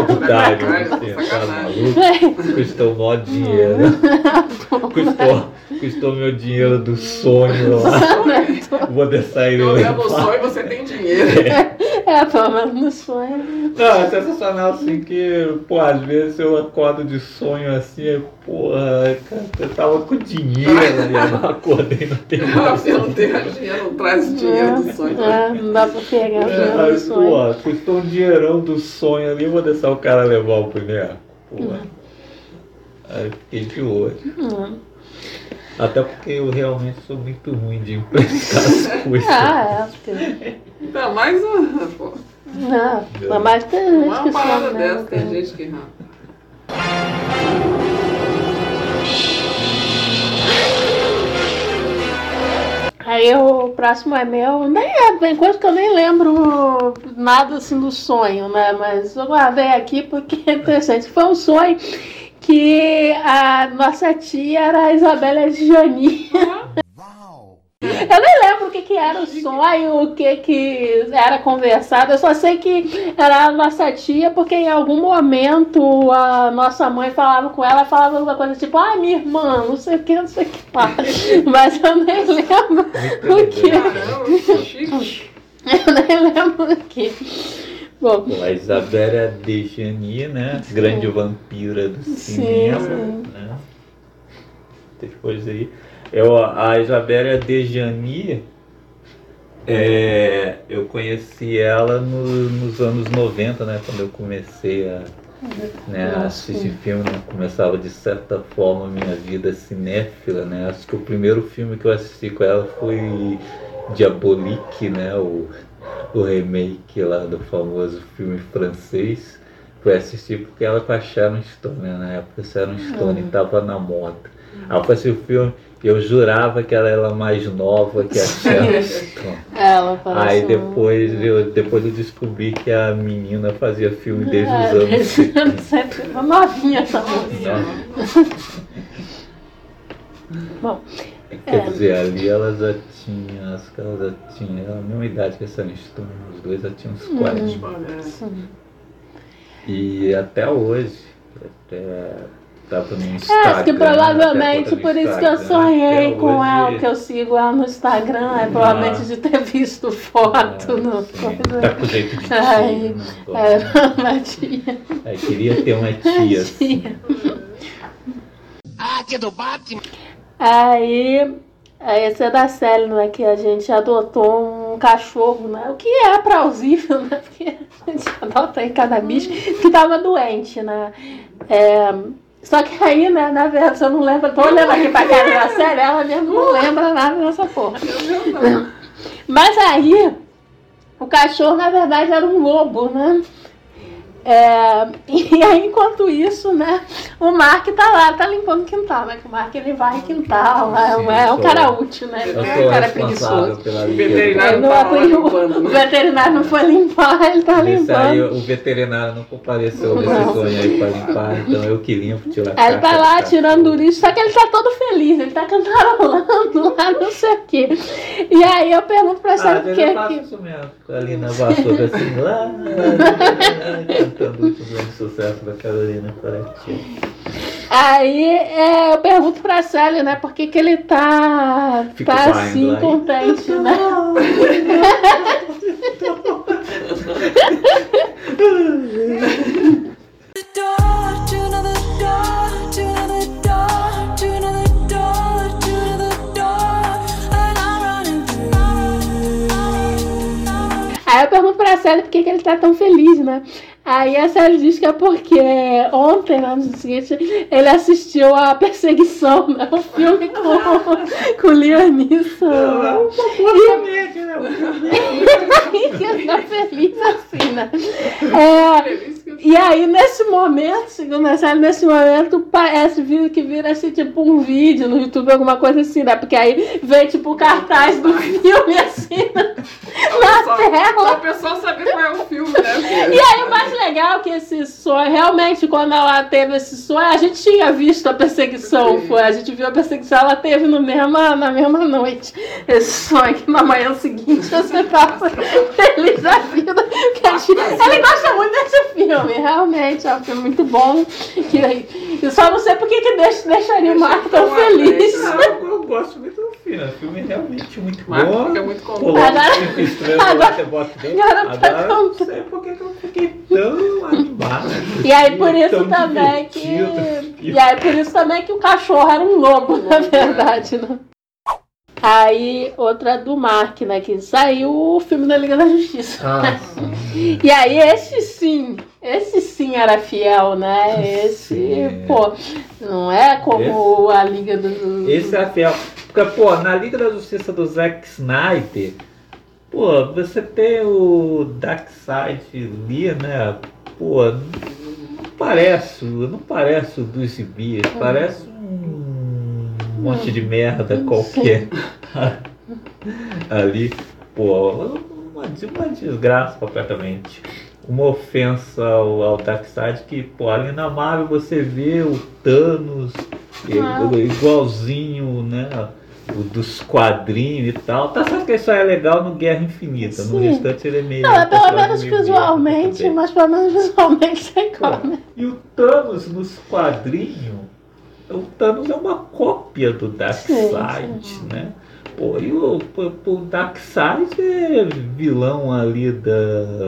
do Dario, Não, assim, tá sacanagem. maluco. Custou mó dinheiro. Custou, custou meu dinheiro do sonho lá. Vou deixar ele Pelo menos levar. sonho você tem dinheiro. É, pelo menos no sonho. Não, é sensacional assim que, pô, às vezes eu acordo de sonho assim, porra, cara, eu tava com dinheiro ali, eu acordei não tem Ah, mais. Você não tem dinheiro, não traz dinheiro do sonho. É, não dá pra pegar o É, dinheiro do aí, sonho. pô, custou um dinheirão do sonho ali, eu vou deixar o cara levar o boneco. Pô. Aí fiquei de olho. Hum. Até porque eu realmente sou muito ruim de emprestar as coisas. Ah, é. Porque... Ainda mais uma. Pô, Não, mais tem gente é que uma parada sonha, dessa, né? tem gente que não. Aí o próximo é meu, nem é, tem coisa que eu nem lembro nada assim do sonho, né? Mas eu guardei aqui porque é interessante. Foi um sonho que a nossa tia era a Isabela Gianni. Eu nem lembro o que, que era o sonho, o que, que era conversado. Eu só sei que era a nossa tia, porque em algum momento a nossa mãe falava com ela, falava alguma coisa tipo, ai, minha irmã, não sei o que, não sei o que lá. Mas eu nem lembro o que. Caramba, chique. Eu nem lembro o que. Bom, a Isabela Dejani, né? Grande vampira do cinema. sim. Né? Depois aí. Eu, a Isabela Dejani, é, eu conheci ela no- nos anos 90, né? Quando eu comecei a, né, a assistir filme, né? começava de certa forma a minha vida cinéfila, né? Acho que o primeiro filme que eu assisti com ela foi Diabolique, né? O, o remake lá do famoso filme francês. Fui assistir porque ela com a Sharon Stone, né? Na época Sharon Stone estava na moda. Aí eu assisti o filme eu jurava que ela era mais nova que a Sharon Stone. ela parece Aí um- depois eu, depois eu descobri que a menina fazia filme desde Ah, os anos desde os 70. anos 70. Uma novinha essa moça. Bom, Quer É. dizer, ali ela já tinha, acho que ela já tinha a mesma idade que a Sharon Stone, os dois já tinham uns 40. Olha, sim. E até hoje, até tava no É, Instagram. acho que até provavelmente do por isso que eu Instagram, sonhei até com hoje- ela, que eu sigo ela no Instagram, é provavelmente de ter visto foto no Ah, coisa. Tá com jeito de tia. Ai, né? Era uma tia. Aí queria ter uma tia. assim. tia. Aí, aí esse é da série, né? Que a gente adotou um cachorro, né? O que é plausível, né? Porque a gente adota aí cada bicho que tava doente, né? É, só que aí, né, na verdade, se eu não lembro, tô olhando aqui pra cara da série, ela mesmo não lembra nada dessa porra. Mas aí, o cachorro, na verdade, era um lobo, né? É, e aí, enquanto isso, né, o Mark tá lá, tá limpando o quintal, né? Que o Mark ele vai em quintal, lá, Sim, é um sou- cara útil, né? Eu Não é um cara preguiçoso. O veterinário Ele não tá lá foi- limpando, o né? veterinário não foi limpar, ele tá Esse aí, limpando. o veterinário não compareceu nesse Não. sonho aí pra limpar, então eu que limpo, tiro a Aí ele tá lá do tirando o lixo, só que ele tá todo feliz, ele tá cantarolando lá, não sei o quê. E aí eu pergunto pra Ah, senhora às por vezes que eu faço que. isso mesmo, ali na vassoura assim, lá, lá, lá, cantando o grande sucesso da Carolina Coretti. Aí é, eu pergunto pra Sally, né, por que, que ele tá, Fico tá assim, lá, contente, né? Aí eu pergunto pra Sally por que, que ele tá tão feliz, né? Aí a Sally diz que é porque ontem, lá no dia seguinte, ele assistiu a Perseguição, né? O filme com, com o Liam Neeson. Comédia, né? Que ele tá feliz assim, né? É, E aí, nesse momento, segundo a série, nesse momento, parece que vira assim, tipo um vídeo no YouTube, alguma coisa assim, né? Porque aí vem tipo o cartaz do filme assim na, na só, tela. só o pessoal saber qual é o filme, né? E aí o mais legal é que esse sonho, realmente, quando ela teve esse sonho, a gente tinha visto a perseguição, Sim. foi. A gente viu a perseguição, ela teve no mesma, na mesma noite. Esse sonho que na manhã seguinte você tava feliz da vida. Que a gente, ele gosta muito desse filme, realmente, é um filme muito bom. Que, eu só não sei por que que deixa, deixaria o Marco tão feliz. Não, eu, gosto muito do filme. O filme é realmente muito bom. fica muito Pô, contente. logo Agora- cinco estrelas, agora- você bota dentro. agora pra Agora eu não contar. sei por que que E aí por isso também que. E aí por isso também que o cachorro era um lobo, na verdade, né? Aí, outra do Mark, né? Que saiu o filme da Liga da Justiça. Ah. E aí, esse sim, esse sim era fiel, né? Esse, Sim. pô, não é como a Liga do. Esse é fiel. Porque, pô, na Liga da Justiça do Zack Snyder, pô, você tem o Darkseid ali, né? Pô, não parece, não parece o do gibi, parece um monte de merda qualquer ali. Pô, uma, uma desgraça completamente. Uma ofensa ao, ao Darkseid que, pô, ali na Marvel você vê o Thanos Ah. igualzinho, né? O dos quadrinhos e tal. Tá certo que isso aí é legal no Guerra Infinita. No Sim. restante ele é meio. Não, é pelo menos visualmente, mas pelo menos visualmente igual, né? E o Thanos nos quadrinhos, o Thanos é uma cópia do Darkseid, né? Pô, e o, o, o Darkseid é vilão ali da.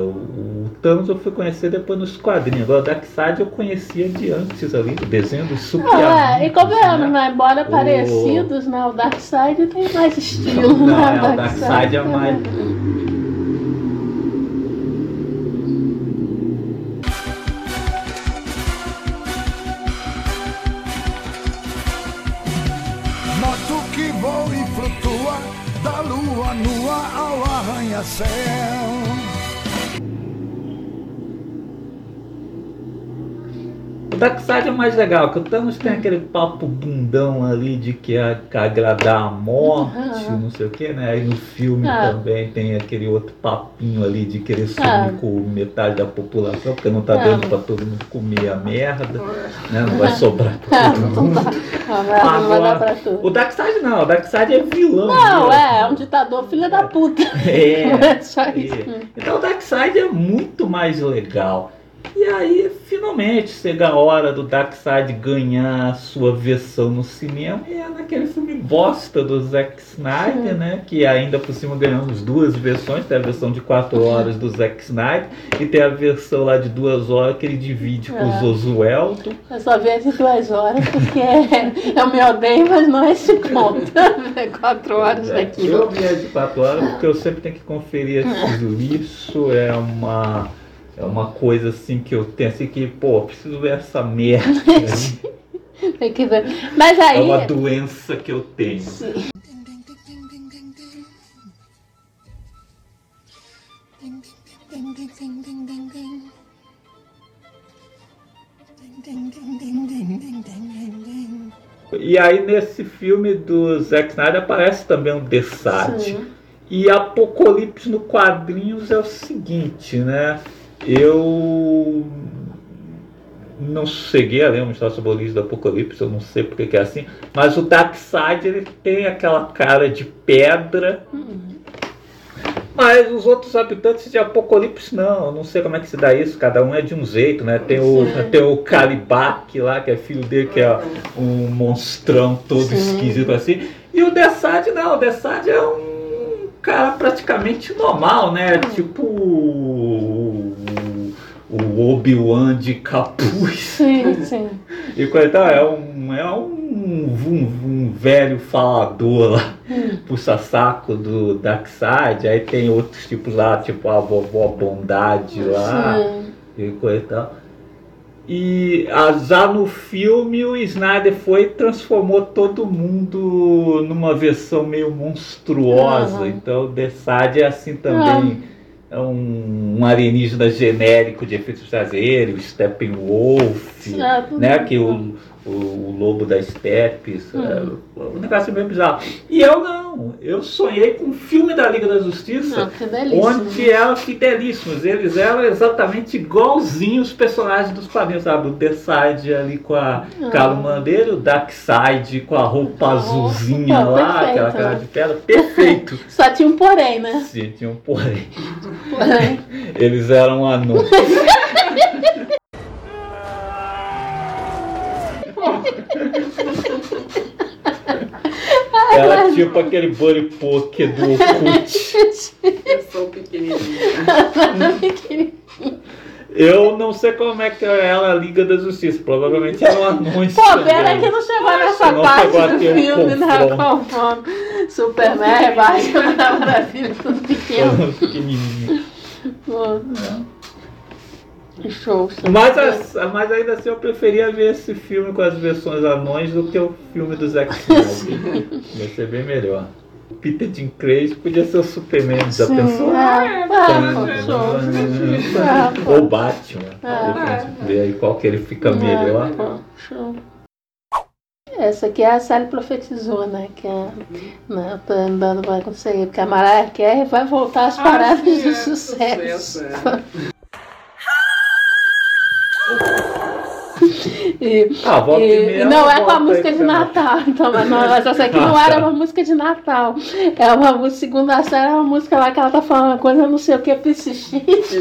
O Thanos eu fui conhecer depois nos quadrinhos. Agora o Darkseid eu conhecia de antes ali, o desenho do Super Não, é, e convenhamos, né? né? Embora O- parecidos, né? O Darkseid tem mais estilo, Não, né? é, o Darkseid é mais. Arranha-céu. O Darkseid é mais legal, que o Thanos tem aquele papo bundão ali de que é agradar a morte, não sei o que, né? Aí no filme Ah. também tem aquele outro papinho ali de querer sumir Ah. com metade da população, porque não tá Ah. dando pra todo mundo comer a merda, né? Não vai sobrar pra Ah, todo mundo. Agora. O Darkseid não, o Darkseid é vilão. Não, mesmo. é, é um ditador filho da puta. É, é é. Então o Darkseid é muito mais legal. E aí, finalmente, chega a hora do Darkseid ganhar a sua versão no cinema. E é naquele filme bosta do Zack Snyder, né? Que ainda por cima ganhamos duas versões. Tem a versão de 4 horas do Zack Snyder e tem a versão lá de duas horas que ele divide com o É. Zosueldo. Eu só vi de duas horas porque eu me odeio, mas não é esse ponto. É quatro horas Eu daquilo. vi a de 4 horas porque eu sempre tenho que conferir esse Isso é uma, é uma coisa assim que eu tenho assim que, pô, preciso ver essa merda. aí. Mas É aí. uma doença que eu tenho. Sim. E aí nesse filme do Zack Snyder aparece também um Desat. E Apocalipse no quadrinhos é o seguinte, né? Eu não cheguei a ler uma história sobre a origem do Apocalipse, eu não sei porque que é assim, mas o Darkseid ele tem aquela cara de pedra, mas os outros habitantes de Apocalipse não, eu não sei como é que se dá isso, cada um é de um jeito, né? Tem o, Sim. tem o Kalibak lá, que é filho dele, que é um monstrão todo Sim. esquisito assim, e o Dessad não, o Dessad é um cara praticamente normal, né? Tipo o, o Obi-Wan de capuz. Sim, sim. E coisa e tal, é um, é um, um, um velho falador lá, puxa saco do Darkseid, aí tem outros tipos lá, tipo a vovó Bondade lá, Sim. e coisa e tal. E ah, já no filme o Snyder foi e transformou todo mundo numa versão meio monstruosa. Aham. Então o Desad é assim também. É um, um alienígena genérico de efeitos traseiros, Steppenwolf, É, tudo né? Que o, o, o lobo das estepes, Hum. é, um negócio meio bizarro. E eu não, eu sonhei com um filme da Liga da Justiça. Não, que. Onde eram fidelíssimos, eles eram exatamente igualzinhos os personagens dos quadrinhos, sabe? O Darkseid ali com a Ah. calma dele, o Darkseid com a roupa azulzinha pô, lá, perfeito, aquela cara de pedra, perfeito. Só tinha um porém, né? Sim, tinham porém. Porém. Eles eram anões. tipo aquele Buddy Poke do Orkut. Eu sou pequenininha. Eu não sei como é que ela é a Liga da Justiça. Provavelmente eram anões. Pô, também. pena que não chegou nessa não parte chegou do ter um filme, né? Confronto. Superman, Batman, da Maravilha, tudo pequeno. Pequenininho. Pô. Show, show. Mas, as- mas ainda assim eu preferia ver esse filme com as versões anões do que o filme do Zack Snyder. Ia ser bem melhor. Peter Dinklage podia ser o Superman da Sim, pessoa. é, Tá, é. É, pô. Ou Batman. É. A gente vê aí qual que ele fica melhor. É, pô, show. Essa aqui é a Sally profetizou, né? Que é, né, tô andando vai conseguir, porque a Mariah Carey vai voltar às paradas Ah, sim, de é, sucesso. sucesso, é. E, Ah, volta e e- meia não ela é com a música de também. Natal, então, mas não, essa aqui não era uma música de Natal. É uma música, segunda série, é uma música lá que ela tá falando uma coisa, não sei o que, piscite. É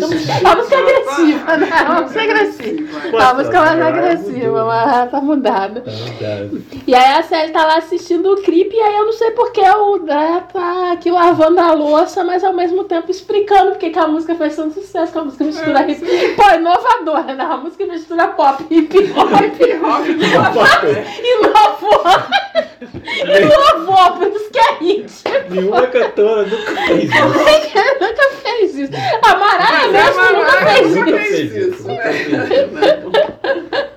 uma música agressiva, né? É uma música agressiva. É uma música mais agressiva, mas ela tá mudada. Tá mudado. E aí a Sérgio tá lá assistindo o clipe, e aí eu não sei porque o Dé tá aqui lavando a louça, mas ao mesmo tempo explicando porque que a música fez tanto sucesso, que a música mistura É, hip. Pô, inovadora, né? A música mistura pop, hip hop. Hip hop. Inovou! Inovou, por isso que é hit. Nenhuma cantora nunca fez isso. Nunca fez isso. A é mesmo nunca Mariah, fez nunca isso. fez isso?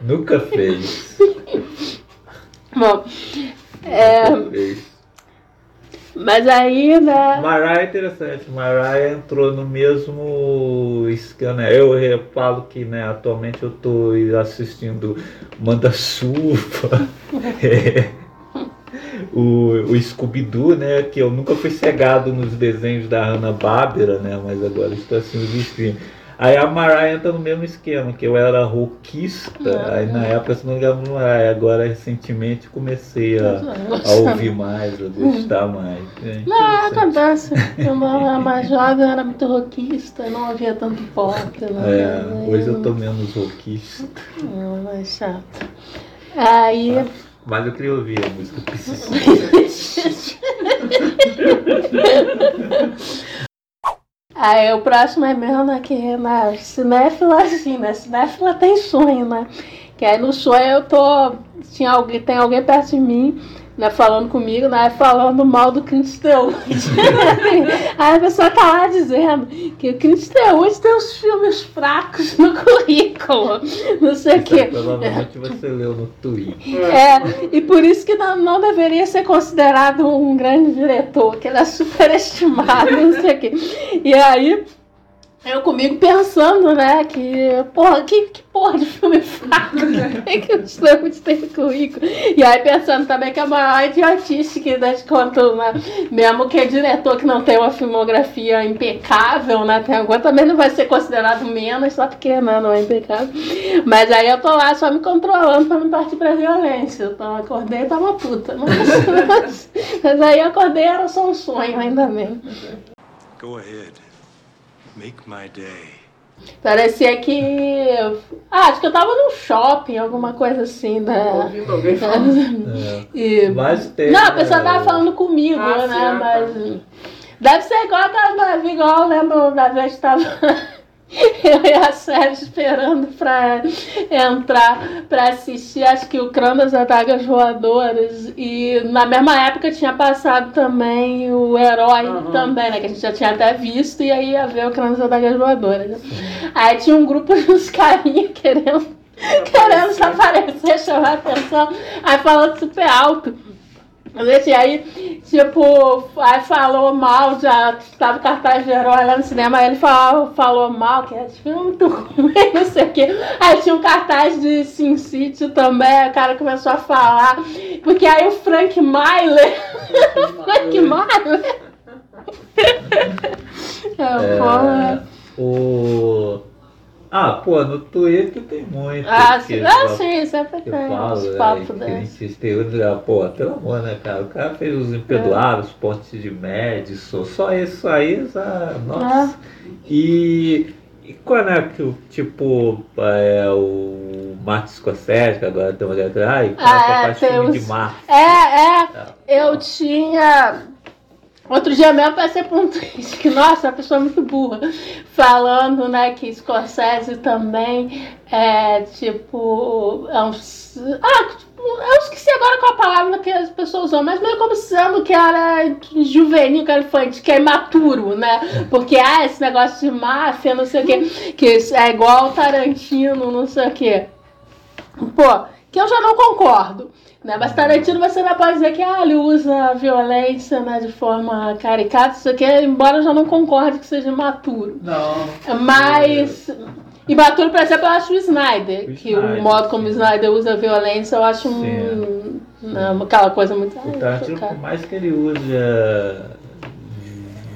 Nunca fez. Bom, é, Nunca fez. Mas aí, né? Mariah é interessante. Mariah entrou no mesmo esquema. Eu reparo que né, atualmente eu estou assistindo Manda-Chuva, é, o, o Scooby-Doo, né? Que eu nunca fui cegado nos desenhos da Hanna-Barbera, né? Mas agora estou assim streams. Aí a Mariah entra no mesmo esquema, que eu era rockista, aí na época eu não ligava no Mariah, agora recentemente comecei a, a ouvir mais, a gostar mais. É Não, acontece. Quando eu era mais jovem, eu era muito rockista, não havia tanto pop. É, hoje eu tô menos rockista. Não, mais chato. Aí. Mas eu queria ouvir a música. Aí o próximo é mesmo né, que na cinéfila, assim, né? Cinéfila tem sonho, né? Que aí no sonho eu tô. Tinha alguém, tem alguém perto de mim, né, falando comigo, né? Falando mal do Clint Eastwood. aí a pessoa tá lá dizendo que o Clint Eastwood tem uns filmes fracos no currículo. Não sei o quê. Provavelmente você leu no Twitter. É, e por isso que não, não deveria ser considerado um grande diretor, que ele é superestimado, não sei o quê. E aí, eu comigo pensando, né, que, porra, que, que porra de filme fraco é que o Stamos tem no currículo. E aí pensando também que é a maior idiotice que dá de conta, né, mesmo que é diretor que não tem uma filmografia impecável, né, tem alguma, também não vai ser considerado menos, só porque, né, não é impecável. Mas aí eu tô lá só me controlando pra não partir pra violência. Então eu acordei e tava puta. Mas, mas aí eu acordei era só um sonho, ainda bem. Go ahead. Make my day. Parecia que. Ah, acho que eu tava num shopping, alguma coisa assim, né? Ouvindo alguém falar. É. E... Mas tem. Não, a pessoa né, tava falando comigo, Ah, né? sim, ah, tá. Mas. Deve ser igual aquela nave, igual eu lembro da vez que tava. Eu e a Sérgio esperando pra entrar pra assistir, acho que o Crânio das Adagas Voadoras. E na mesma época tinha passado também o Herói Uhum. também, né? Que a gente já tinha até visto, e aí ia ver o Crânio das Adagas Voadoras. né? Aí tinha um grupo de uns carinhas querendo, querendo se aparecer, chamar atenção. Aí falando super alto. Gente, aí, tipo, aí falou mal, já tava cartaz de herói lá no cinema, aí ele falou, falou mal, que é tipo, muito ruim, não sei o quê. Aí tinha um cartaz de Sin City também, o cara começou a falar, porque aí o Frank Myler, Frank Myler, é, porra. O. Ah, pô, no Twitter tem muito. Ah, que sim, ah, sim, sempre que tem eu falo, uns é, papos que desses. eles têm- ah, Pô, pelo amor, né, cara? O cara fez os imperdoáveis, pontes de Madison, só isso aí, já, nossa. E, e quando é que o tipo, é, o Martin Scorsese, que agora tem uma letra, ai, Ah, é, filme os- de Marte. É, é. Eu tinha. Outro dia mesmo passei por um tweet que, nossa, é uma pessoa muito burra, falando, né, que Scorsese também é tipo. É uns. Ah, tipo, eu esqueci agora qual a palavra que as pessoas usam, mas meio como sendo que era juvenil, que era infante, que é imaturo, né? Porque, ah, esse negócio de máfia, não sei o quê, que é igual Tarantino, não sei o quê. Pô, que eu já não concordo. Né? Mas Tarantino você não pode dizer que ah, ele usa violência né, de forma caricata, isso aqui, embora eu já não concorde que seja imaturo. Não. Mas. Imaturo, por exemplo, eu acho o Snyder, O que Snyder, o modo como o. Snyder usa a violência, eu acho um, não, aquela coisa muito. O Tarantino, por mais que ele use a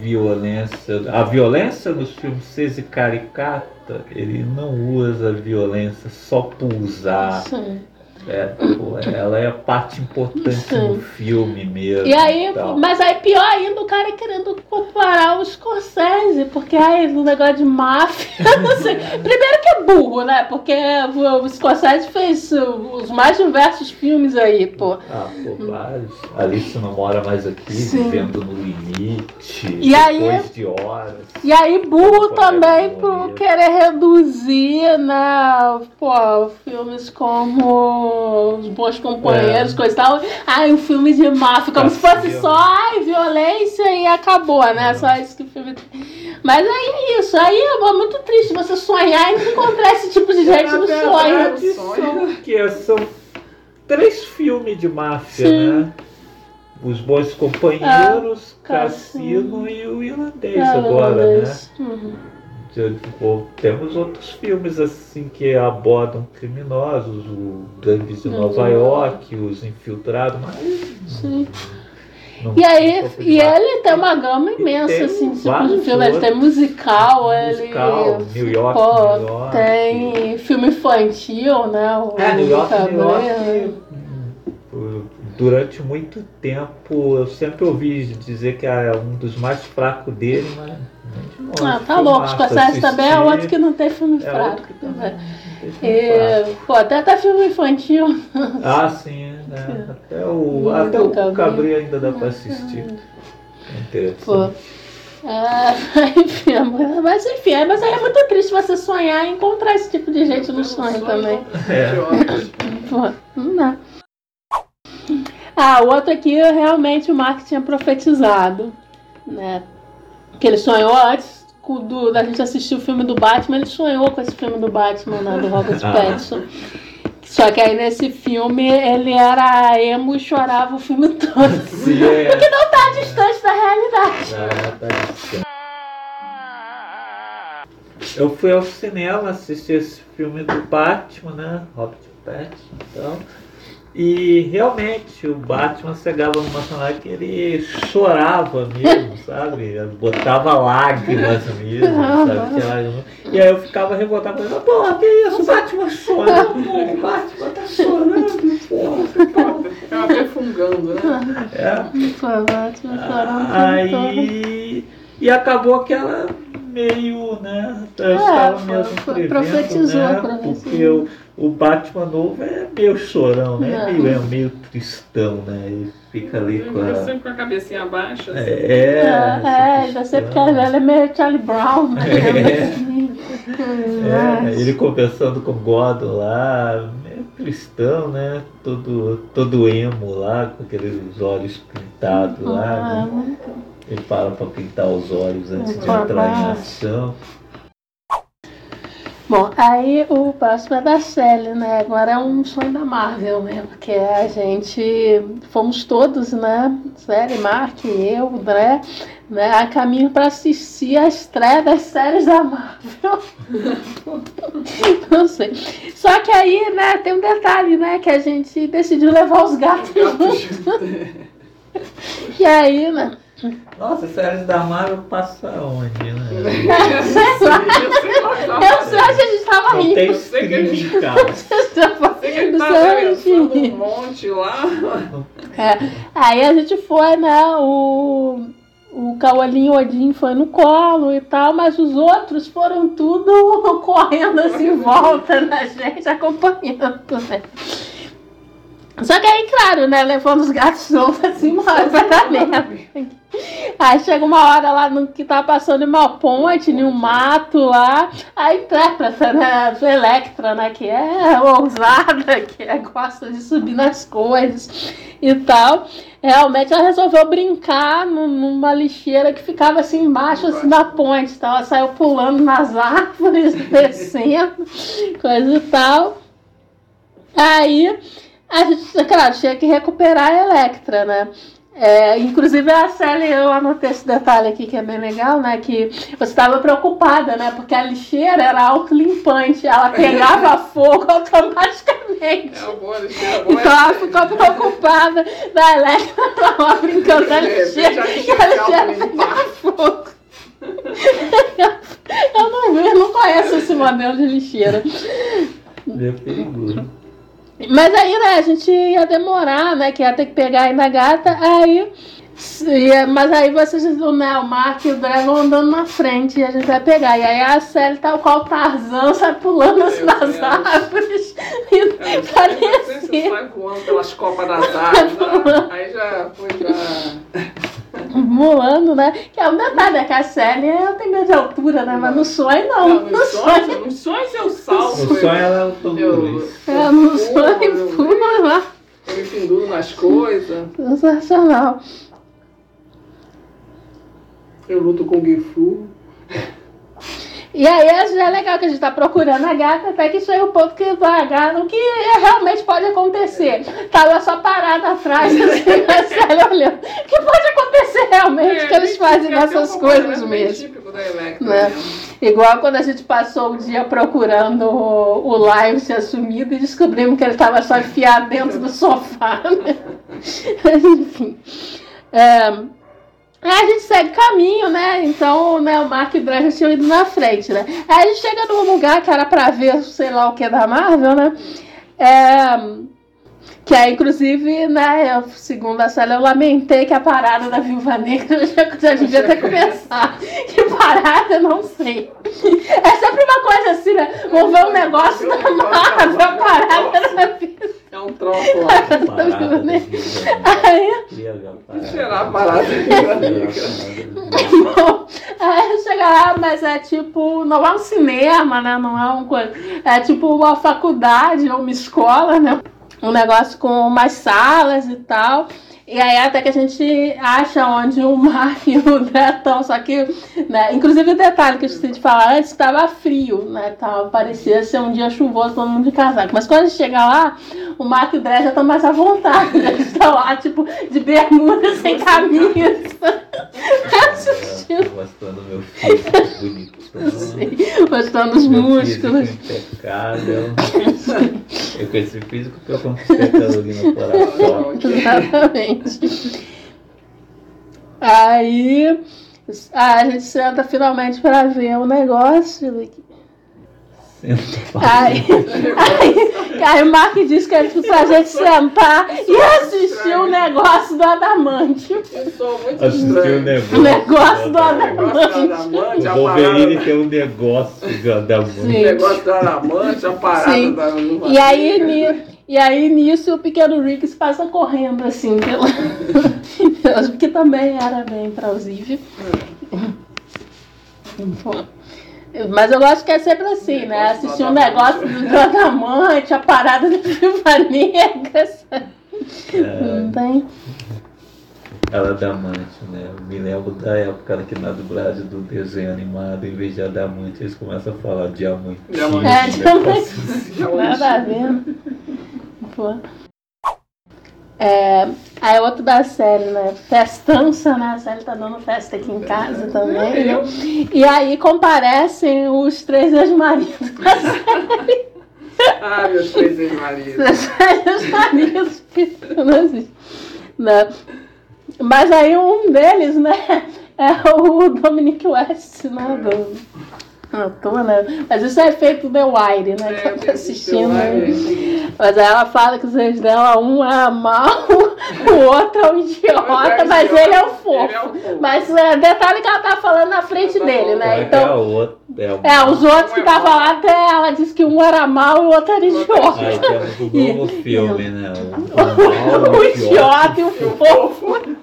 violência, a violência nos filmes seja caricata, ele não usa violência só por usar. Sim. É, pô, ela é a parte importante no filme mesmo. E aí, mas aí pior ainda o cara querendo comparar o Scorsese, porque aí no negócio de máfia, não sei. Primeiro que é burro, né? Porque o Scorsese fez os mais diversos filmes aí, pô. Ah, pô, vários. Alice não mora mais aqui, Sim. vivendo no limite, E aí- depois de horas. E aí, burro Pô, também é por querer reduzir, né? Pô, filmes como Os Bons Companheiros, É. coisa e tal. Ai, um filme de máfia, como se fosse Cassino. só ai, violência e acabou, né? É. Só isso que o filme tem. Mas aí é isso. Aí é muito triste você sonhar e não encontrar esse tipo de gente no sonho. são, que são três filmes de máfia, Sim. né? Os Bons Companheiros, Ah, Cassino e o Irlandês É, agora, né? Uhum. Já, tipo, Temos outros filmes assim que abordam criminosos, o Gangues de Uhum. Nova York, os Infiltrados, mas Sim. não E aí, não e ele tem uma gama imensa, assim, de tipo de filme. Ele tem musical, musical, ele. New York, pô, New York. Tem filme infantil, né? O É, New York, New. York. hum, Durante muito tempo eu sempre ouvi dizer que é um dos mais fracos dele, mas. Ah, tá louco. Scorsese também é outro que não tem filme É fraco. né? tem filme fraco. E, pô, até, até filme infantil. Ah, sim, né? Até o, até o o Cabri. Cabri ainda dá pra assistir. É interessante. Pô. É, enfim, mas- enfim, é- mas aí é muito triste você sonhar e encontrar esse tipo de gente no sonho também. É. Pô, não dá. Ah, o outro aqui realmente o Mark tinha profetizado, né? Que ele sonhou antes do, da gente assistir o filme do Batman, ele sonhou com esse filme do Batman, né, do Robert Ah. Pattinson. Só que aí nesse filme ele era emo e chorava o filme todo. Sim, é. Porque não tá distante da realidade. Ah, tá distante. Eu fui ao cinema assistir esse filme do Batman, né? Robert Pattinson então. E realmente o Batman chegava numa cena que ele chorava mesmo, sabe? Botava lágrimas mesmo, sabe? E aí eu ficava revoltado, falando, pô, que isso? O Batman chora, pô, o Batman tá chorando, pô. É uma até fungando, né? É. Pô, Batman chorando o filme todo. Aí. E acabou que ela meio, né? Eu É, estava foi- foi- prevendo, profetizou, né? profetizou. Porque o, o Batman novo é meio chorão, né? É. Meio, é meio tristão, né? Ele fica ali com Ele a. sempre com a cabecinha baixa. assim. É, É, é, ainda sei porque tristão. ela é meio Charlie Brown, né? É. Assim. É, ele conversando com o Gordon lá, meio cristão, né? Todo, todo emo lá, com aqueles olhos pintados lá. Ah, né? Ele para pra pintar os olhos antes de entrar em ação. Bom, aí o próximo é da Sally, né? Agora é um sonho da Marvel, né? Porque a gente fomos todos, né? Sally, Mark, eu, André, né? A caminho para assistir a estreia das séries da Marvel. Não sei. Só que aí, né, tem um detalhe, né? Que a gente decidiu levar os gatos juntos. E aí, né? Nossa, séries da Marvel passa onde, né? Sei lá. Eu sei, a gente tava Não rindo. tem sei que streaming ele- em casa. Sei que ele tá sei, um monte lá. É, aí a gente foi, né? O, o Caualinho Odin foi no colo e tal, mas os outros foram tudo correndo assim em volta da gente, acompanhando, né? Só que aí, claro, né? Levando os gatos assim, hora vai dar merda. Aí chega uma hora lá no, que tá passando em uma ponte, em um mato lá, a intérprete, né, a Electra, né, que é ousada, que é, gosta de subir nas coisas e tal, realmente ela resolveu brincar num- numa lixeira que ficava assim embaixo assim, da ponte, então ela saiu pulando nas árvores, descendo, coisa e tal. Aí, a gente, claro, tinha que recuperar a Electra, né? É, inclusive a Sally, eu anotei esse detalhe aqui que é bem legal, né? Que você estava preocupada, né? Porque a lixeira era autolimpante, ela pegava fogo automaticamente. É uma boa lixeira, boa Então ela ficou preocupada da Electra lá brincando repente, lixeira, lixeira a lixeira pegava fogo. Eu não vi, eu não conheço esse modelo de lixeira. Meio perigoso. Mas aí, né, a gente ia demorar, né? Que ia ter que pegar ainda a gata, aí. ia- Mas aí vocês, né, o Mark e o Dragon andando na frente e a gente vai pegar. E aí a Sally, tal qual Tarzan, sai pulando assim nas árvores. E parecia sai voando pelas copas das árvores. né? Aí já foi já. Voando, né? Que é um detalhe, é que a Sally ela tem medo de altura, né? Mas no sonho não. Não, No sonho. sonhos, nos sonhos eu salto. O sonho ela é o eu. É, no sonho pula lá. eu me penduro nas coisas. Sensacional. Eu luto com o Gifu. E aí é é legal que a gente tá procurando a gata até que chega o ponto que vai a gata, o que realmente pode acontecer. Tá lá só parada atrás, assim, a Célia olhando. O que pode acontecer realmente, que eles fazem essas coisas mesmo. Típico da Electra. Né? Igual quando a gente passou o dia procurando o, o Lion se assumido e descobrimos que ele estava só enfiado dentro do sofá. Né? Enfim. É, Aí a gente segue caminho, né? Então, né, o Mark e o Dragon tinham ido na frente, né? Aí a gente chega num lugar que era pra ver, sei lá o que da Marvel, né? É, que é, inclusive, né, eu, segundo a Célia, eu lamentei que a parada da Viúva Negra já, já devia ter começado. Que parada, eu não sei. É sempre uma coisa assim, né? Vamos ver um negócio da Marvel, a parada da Viúva É um troço lá. Aí. Cheirar a parada. Bom, aí chega lá, mas é tipo, não é um cinema, né? Não é uma coisa. É tipo uma faculdade ou uma escola, né? Um negócio com mais salas e tal. E aí até que a gente acha onde o Mark e o André estão, só que, né, inclusive o detalhe que eu esqueci de falar antes, estava frio, né, tava, parecia ser um dia chuvoso, todo mundo de casaco, mas quando a gente chega lá, o Mark e o André já estão mais à vontade, né, eles estão lá, tipo, de bermuda, sem camisa, assistindo, Mostrando meu físico bonito. mostrando os Meu músculos. impecável. Eu com esse físico que eu conquistei a Carolina Coração. Exatamente. Aí a gente senta finalmente para ver o negócio. Aí, aí, aí o Mark disse que era tipo pra gente sentar e assistir o negócio do Adamante. Eu sou muito Assistiu o negócio. O negócio do Adamante. Adamante, O a Wolverine tem um negócio da, da Sim. O negócio da Adamante, a parada Sim. da E aí, e aí nisso o pequeno Rick passa correndo assim, pela... porque também era bem plausível. Mas eu gosto que é sempre assim, né? Assistir um negócio do, do Adamante, a parada da Viúva Negra. sabe? Não tem? Ela é Adamante, né? Eu me lembro da época que na dublagem do desenho animado, em vez de Adamante, eles começam a falar diamante. Diamante. É, diamante. Diamante. Nada a ver. Pô. É, aí outro da série, né? Festança, né? A série tá dando festa aqui em casa também. né? E aí comparecem os três ex-maridos da série. Ah, meus três ex-maridos. Os ex-maridos que não existe. Né? Mas aí um deles, né? É o Dominic West, né? Do... Não tô, né? Mas isso é feito do The Wire, né? Que eu tô assistindo. né? Mas aí ela fala que os ex dela, um é mal, o outro é um idiota, mas ele é o Ele é o fofo. Mas é, detalhe que ela tá falando na frente dele, né? É Então, o outro. É, o é, os outros Um que é estavam mal. lá, até ela disse que um era mal e o outro era Aí idiota. temos o novo filme, né? O, O o idiota e o fofo.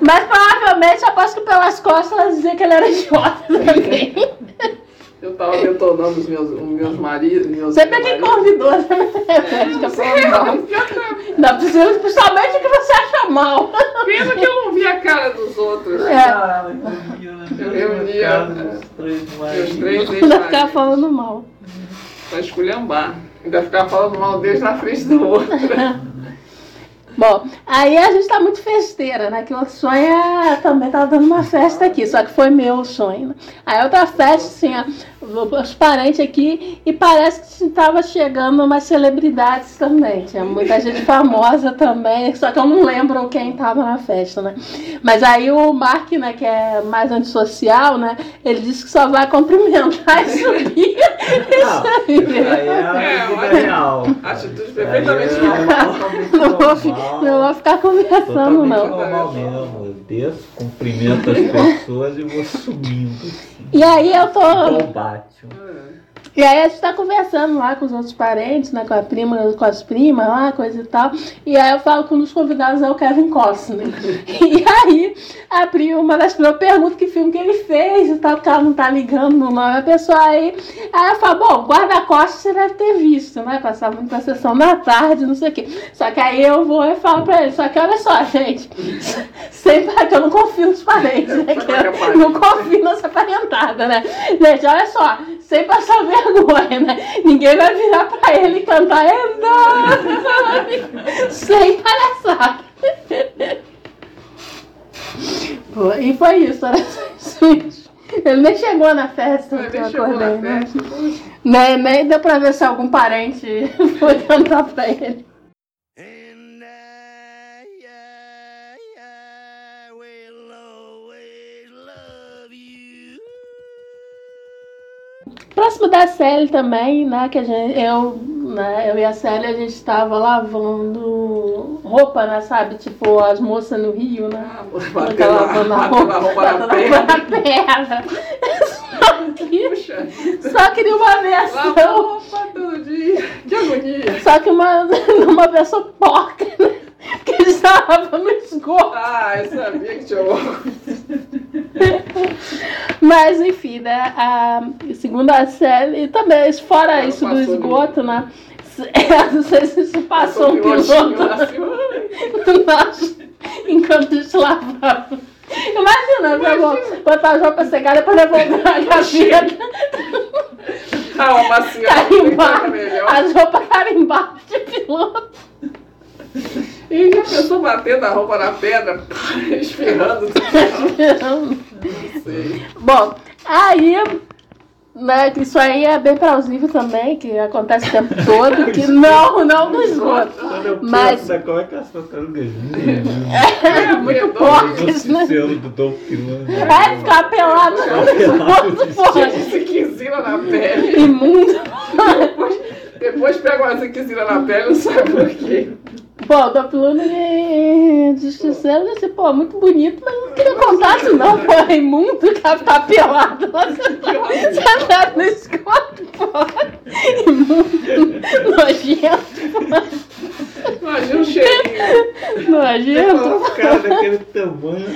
Mas provavelmente aposto que pelas costas ela dizia que ele era idiota também. Eu tava detonando os meus, os meus maridos. Meus Sempre é quem maridos. convidou, né? É mal. Não precisa, principalmente o que você acha mal. Pena que eu não vi a cara dos outros. É, Eu reunia Os três maridos. ainda ex-maridos. falando mal. Pra esculhambar. Ainda ficar falando mal deles na frente do outro. Bom, aí a gente tá muito festeira, né? Que o sonho é- também tava dando uma festa aqui, só que foi meu sonho. Né? Aí outra festa, assim, ó, os parentes aqui e parece que estava chegando umas celebridades também. Tinha muita gente famosa também, só que eu não lembro quem estava na festa, né? Mas aí o Mark, né, que é mais antissocial, né? Ele disse que só vai cumprimentar e subir. Não. Aí é a É, vida olha, real. Atitude perfeitamente é normal. totalmente Não normal. não vou ficar conversando, não. normal mesmo. Eu desço, cumprimento as pessoas e vou sumindo. E aí eu tô. Batman. E aí a gente tá conversando lá com os outros parentes, né? Com a prima, com as primas lá, coisa e tal. E aí eu falo que um dos convidados é o Kevin Costner. e aí a prima, uma das primas pergunta que filme que ele fez e tal, porque ela não tá ligando no nome da pessoa aí. Aí eu falo, bom, guarda-costas você deve ter visto, né? Passava muito na sessão da tarde, não sei o quê. Só que aí eu vou e falo pra ele, só que olha só, gente, sempre que eu não confio nos parentes, né? Que eu não confio nessa parentada, né? Gente, olha só, sem passar vergonha, né? Ninguém vai virar pra ele e cantar enorme, sem palhaçada. Pô, E foi isso, era só isso. Ele nem chegou na festa que eu acordei, né? Nem, nem deu pra ver se algum parente foi cantar pra ele. Próximo da Célia também, né? Que a gente, eu, né, eu e a Célia, a gente estava lavando roupa, né? Sabe? Tipo as moças no Rio, né? Ah, a lavando a batendo a roupa na perna. roupa na perna. Só que, só que numa lava versão. roupa todo dia. Que agonia. Só que uma, numa versão porca, né? Que eles estavam no esgoto. Ah, eu sabia que tinha alguma Mas enfim, né? A, segundo a série, e também, fora Ela isso do esgoto, né? Eu não sei se isso passou um piloto nós, enquanto a gente lavava. Imagina, Imagina. botar as roupas secadas para devolver a gaveta. Ah, uma macia. Carimbar, as roupas carimbadas de piloto. E já pensou batendo a roupa na pedra, esfirrando? Não sei. Bom, aí, né, que isso aí é bem plausível também, que acontece o tempo todo, que não, não no esgoto. Mas- como é que as tartarugas vivem? É muito porcas, né? cicelo do Dom Filano. É ficar pelado no esgoto, porra. Ziquezila na pele. Imundo. Depois, depois pega uma ziquezila na pele, não sabe por quê. Pô, o Doppluno e Justiceiro disse, pô, muito bonito, mas não queria contato não, pô, é imundo, ela tá pelado. Você tá, você tá no esgoto, pô. Imundo, nojento, Imagina o cheirinho. pô. nojento. Os caras daquele tamanho.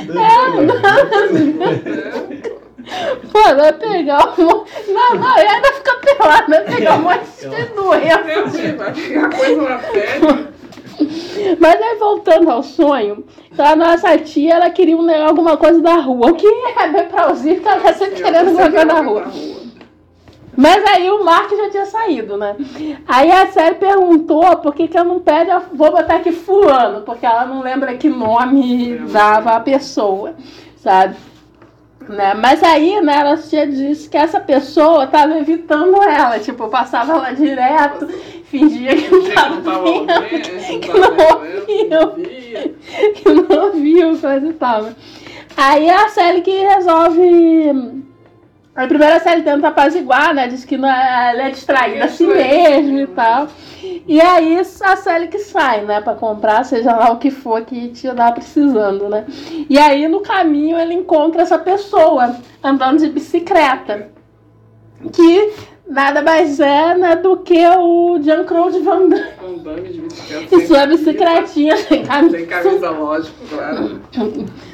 Pô, vai pegar um monte... Não, não, ainda fica pelado, vai pegar um monte de doença. Eu sei, vai pegar coisa na pele. Mas aí voltando ao sonho, então a nossa tia ela queria um, alguma coisa da rua, o que é bem plausível que ela tá sempre querendo alguma coisa da rua. Mas aí o Mark já tinha saído, né? Aí a série perguntou por que, que eu não pede, a- vou botar aqui fulano, porque ela não lembra que nome dava a pessoa, sabe? Né? Mas aí, né, ela tia disse que essa pessoa tava evitando ela, tipo, passava lá direto, fingia que não Não tava tava vendo, ouvindo, que não não tava ouviu vendo, que não ouviu, coisa e tal. né? Aí a Sally que resolve. A primeira Sally tenta apaziguar, né? Diz que não é, ela é distraída a si mesmo e tal. E aí a Sally que sai, né? Pra comprar, seja lá o que for que te dá precisando, né? E aí no caminho ele encontra essa pessoa andando de bicicleta. Que nada mais é né, do que o Jean-Claude Van Damme. Andando de bicicleta. E sua bicicletinha sem camisa. Sem camisa, lógico, claro.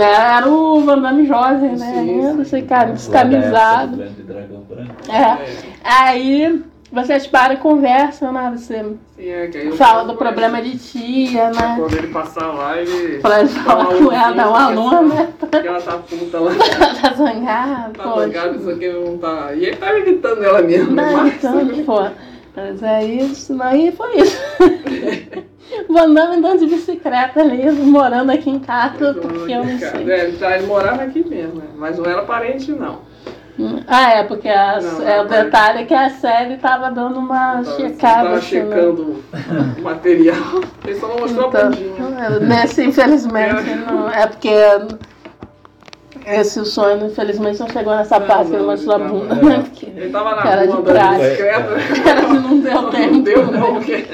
Né, Era o Van Damme jovem, né? Sim, Ainda, sei, cara, descamisado. É. Aí vocês param e conversam, né? Você Sim, é, que aí eu fala do problema ele. de tia, né? Quando ele passar lá, ele. Pra falar com ela, dar um alô, né? Porque ela tá puta lá. Tá zangada, Tá poxa. zangada, isso aqui não tá. E ele tá evitando ela mesmo, né? Não, Mas- então, pô. Mas é isso, aí foi isso. Vou andando andando de bicicleta ali, morando aqui em casa, porque eu não sei. É, ele, tá, ele morava aqui mesmo, né? Mas não era parente, não. Ah, é, porque a- Não, é, não, o detalhe é que a série tava dando uma Tava- checada. Tava assim, né? checando o material. Ele só não mostrou a Então, bundinha. nesse, infelizmente, não, é porque esse sonho, infelizmente, não chegou nessa parte que ele mostrou a bunda, é. Porque Ele tava na cara rua de bicicleta. Cara, não deu tempo. Não deu, não, porque.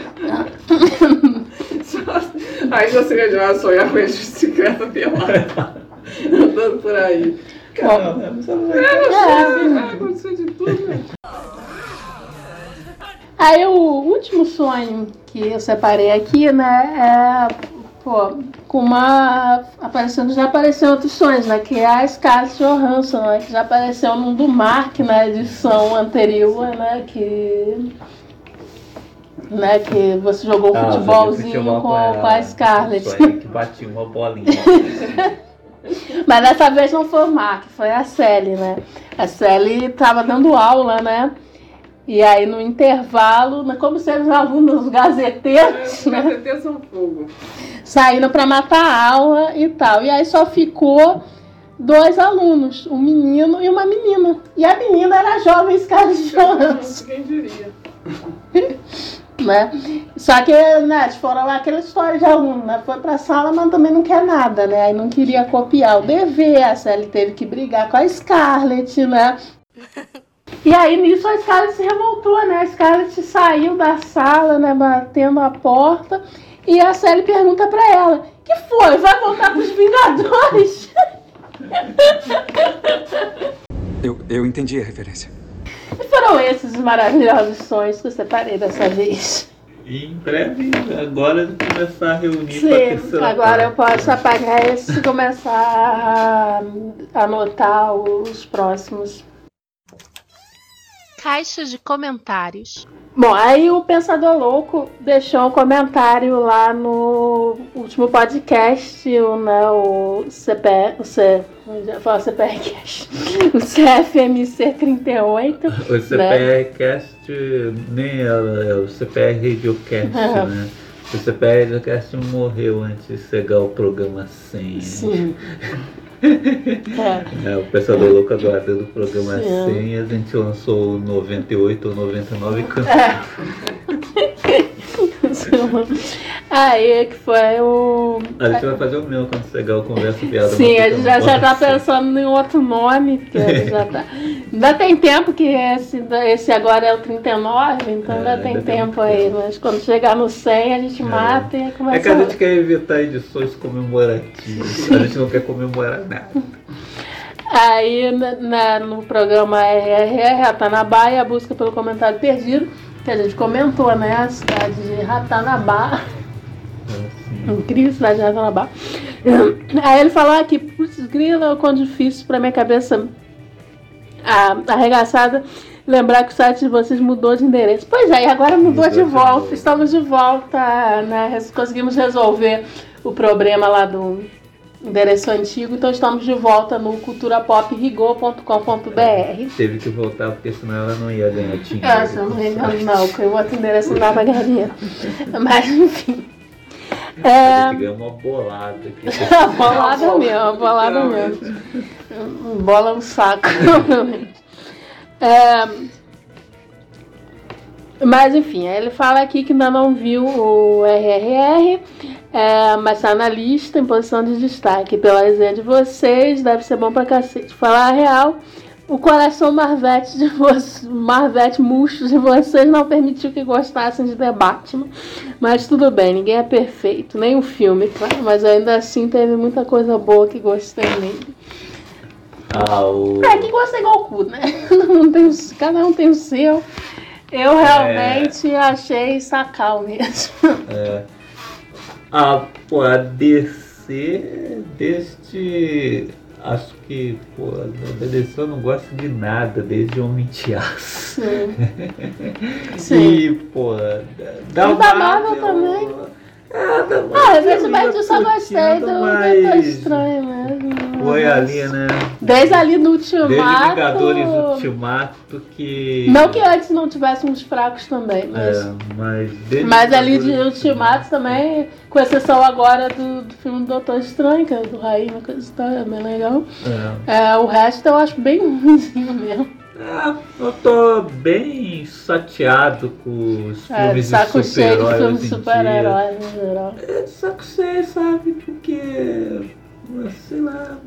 Aí já seria demais sonhar com de bicicleta pelada. Andando por aí. Caramba, não sabe É, não sei, é, aconteceu de tudo, né? Aí o último sonho que eu separei aqui, né, é pô, com uma aparecendo já apareceu outros sonhos, né, que é a Scarlett Johansson, né, que já apareceu num do Mark na edição anterior, né, que né, que você jogou Ah, futebolzinho joguei futebol com, com a Scarlett. Isso aí que batia uma bolinha. Mas dessa vez não foi o Mark, foi a Sally, né? A Sally tava dando aula, né? E aí no intervalo, né, como se os alunos os gazeteiros, Os né? gazeteiros são fogo. Saíram para matar a aula e tal. E aí só ficou dois alunos, um menino e uma menina. E a menina era a jovem Scarlett Johansson, Quem diria? né? Só que, né, foram lá aquela história de aluno, né? Foi pra sala, mas também não quer nada, né? Aí não queria copiar o dever, a Sally teve que brigar com a Scarlett, né? E aí nisso a Scarlett se revoltou, né? A Scarlett saiu da sala, né, batendo a porta, e a Sally pergunta pra ela: "Que foi? Vai voltar pros Vingadores?" Eu, eu entendi a referência. E foram esses os maravilhosos sonhos que eu separei dessa vez. E em breve, agora eu vou começar a reunir Sim, terceira agora eu parte. posso apagar esse e começar a anotar os próximos. Caixa de comentários. Bom, aí o Pensador Louco deixou um comentário lá no último podcast, o, né, o CP, o C, já falo CPRcast, o CFMC 38. O né? CPRcast nem ela, é o CPR Radiocast, É. né? O CPR Radiocast morreu antes de chegar o programa 100. Sim. É. É, o Pensador Louco dentro do programa Sim. 100 a gente lançou o 98 ou 99 e cantou. É. Aí que foi o. A gente vai fazer o meu quando chegar o Conversa Piada. Sim, a gente já, já tá pensando em outro nome, porque já tá. Ainda tem tempo que esse, esse agora é o 39, então É, ainda tem ainda tem tempo aí. Mas quando chegar no 100 a gente mata e É começa que a gente quer evitar edições comemorativas. A gente não quer comemorar nada. Aí na- no programa RRR, e a busca pelo comentário perdido, que a gente comentou, né? A cidade de Ratanabá. Incrível cidade de Ratanabá. Aí ele falou aqui, putz, grila, o quão difícil pra minha cabeça a, arregaçada lembrar que o site de vocês mudou de endereço. Pois é, e agora mudou, Mudou de de volta. Estamos de volta, né? Conseguimos resolver o problema lá do endereço antigo, então estamos de volta no culturapoprigor.com.br. Teve que voltar porque senão ela não ia ganhar dinheiro. Ah, eu não me engano, não, porque o outro endereço não dava dinheiro. Mas, enfim. É, ganhou uma bolada aqui. bolada mesmo, bolada mesmo. Um Bola no saco. É, mas enfim, ele fala aqui que ainda não viu o RRR, é, mas está na lista em posição de destaque. Pela resenha de vocês, deve ser bom pra cacete. Falar a real, o coração marvete de vocês, marvete murcho de vocês não permitiu que gostassem de The Batman. Mas tudo bem, ninguém é perfeito, nem o filme, claro, mas ainda assim teve muita coisa boa que gostei nele. Ah, o... É, que gosta é igual o cu, né? Tem, cada um tem o seu. Eu realmente achei sacal mesmo. É. Ah, pô, a DC, desde acho que, pô, da DC eu não gosto de nada, desde Homem de Aço. Sim. Sim. E, pô, da da Marvel também. É, da Marvel. Ah, eu ia recentemente eu só gostei do Doutor Estranho mesmo. Foi ali, né? Desde ali no Desde Ultimato. Vingadores Ultimato que. Não que antes não tivéssemos fracos também, mas. É, mas desde Mas ali de Ultimato também, com exceção agora do, do filme do Doutor Estranho, que é do Raí, uma coisa e tal, é bem legal. É. É, o resto eu acho bem ruimzinho mesmo. É, eu tô bem chateado com os É, filmes saco de cheio de super-heróis de em super-heróis no geral. É de saco cheio, sabe? Porque, sei lá...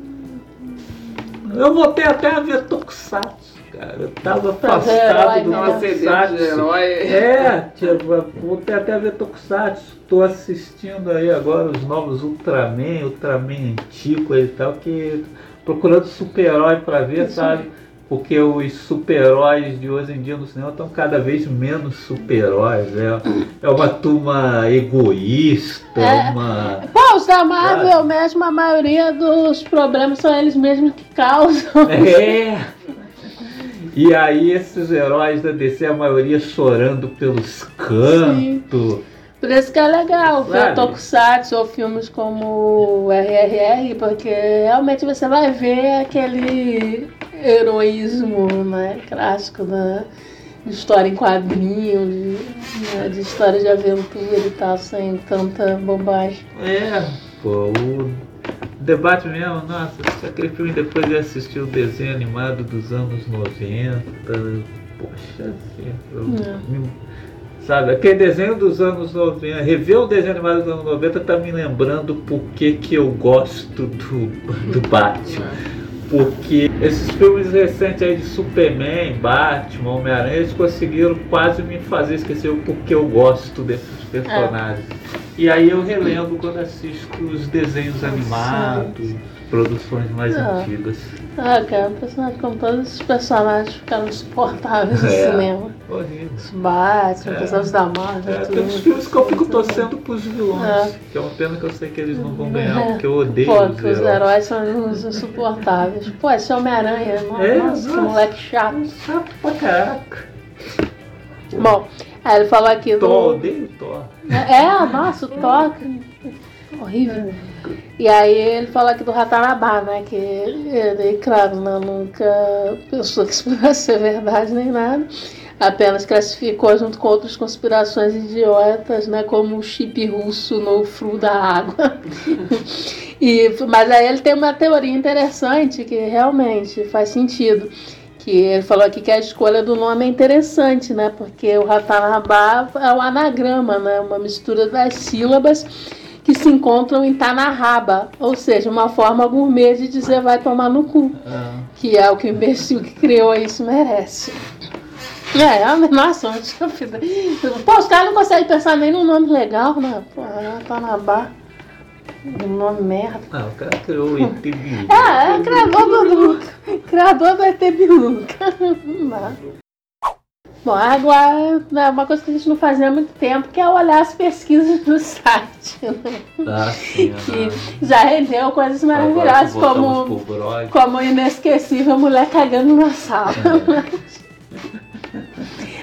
Eu voltei até a ver Tokusatsu, cara. Eu tava Pra afastado do Tokusatsu. É, tipo, voltei até a ver Tokusatsu. Tô assistindo aí agora os novos Ultraman, Ultraman antigo e tal, que procurando super-herói pra ver, Isso. sabe? Porque os super-heróis de hoje em dia no cinema estão cada vez menos super-heróis. É, é uma turma egoísta, É. uma. Pô, os da Marvel mesmo, a maioria dos problemas são eles mesmos que causam. É! E aí esses heróis da DC, a maioria chorando pelos cantos. Por isso que é legal ver? Tokusatsu ou filmes como o RRR, porque realmente você vai ver aquele heroísmo né, clássico da de história em quadrinho, de, né, de história de aventura e tal, sem tanta bobagem. É, pô, o debate mesmo, nossa, se aquele filme depois de assistir o desenho animado dos anos 90, poxa, assim, eu, É. sabe, aquele desenho dos anos 90, rever o desenho animado dos anos 90 tá me lembrando por que que eu gosto do, do Batman. Porque esses filmes recentes aí de Superman, Batman, Homem-Aranha, eles conseguiram quase me fazer esquecer o porquê eu gosto desses personagens. E aí eu relembro quando assisto os desenhos animados, produções mais Ah. antigas. Ah, cara, personagem como todos esses personagens ficaram insuportáveis no É. cinema. Horrível. Os Batman, É. personagens da Marvel, É, tudo. tem uns filmes que eu fico torcendo pros vilões, É. que é uma pena que eu sei que eles não vão ganhar, É. porque eu odeio Pô, os que os heróis. são uns insuportáveis. Pô, esse Homem-Aranha, É, nossa, nossa. moleque chato. Chato pra caraca. Bom, aí ele falou aqui do. Thor, odeio Thor. É, nossa, o toque. Horrível. E aí ele falou aqui do Ratanabá, né? Que ele, claro, né, nunca pensou que isso pudesse ser verdade nem nada. Apenas classificou junto com outras conspirações idiotas, né? Como o chip russo no fru da água. e, mas aí ele tem uma teoria interessante que realmente faz sentido. Que ele falou aqui que a escolha do nome é interessante, né? Porque o Ratanabá é um anagrama, né? Uma mistura das sílabas que se encontram em Tanahaba, ou seja, uma forma gourmet de dizer vai tomar no cu, Ah, que é o que o imbecil que criou isso merece. É, é nossa, uma estúpida. Pô, os caras não conseguem pensar nem num nome legal, né? Pô, Tanabá. Um nome merda. ah, o cara criou o ET Bilu. É, é criador do Luca. Criador do ET Biluca. Não dá. Bom, agora né, uma coisa que a gente não fazia há muito tempo, que é olhar as pesquisas do site. Né? Ah, sim, Que já rendeu coisas maravilhosas, como, como o inesquecível mulher cagando na sala.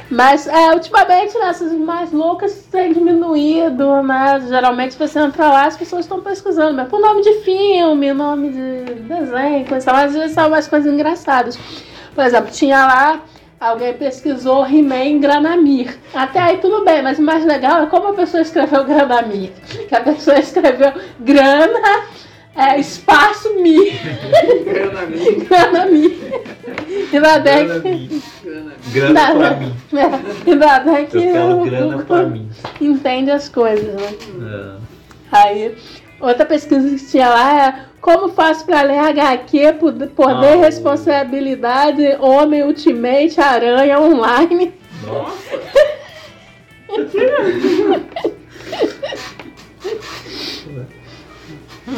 Mas é, ultimamente né, essas mais loucas têm diminuído, né? Geralmente você entra lá, as pessoas estão pesquisando, mas por nome de filme, nome de desenho, coisa mas às vezes são umas coisas engraçadas. Por exemplo, tinha lá, alguém pesquisou He-Man Granamir. Até aí tudo bem, mas o mais legal é como a pessoa escreveu Granamir. Que a pessoa escreveu grana, é, espaço mi. Granamir. E na deck. Grana pra mim. É, bem que Eu quero grana pra mim. entende as coisas, né? É. Aí, outra pesquisa que tinha lá é como faço pra ler HQ, Poder, Ah, Responsabilidade, Homem Ultimate, Aranha Online. Nossa.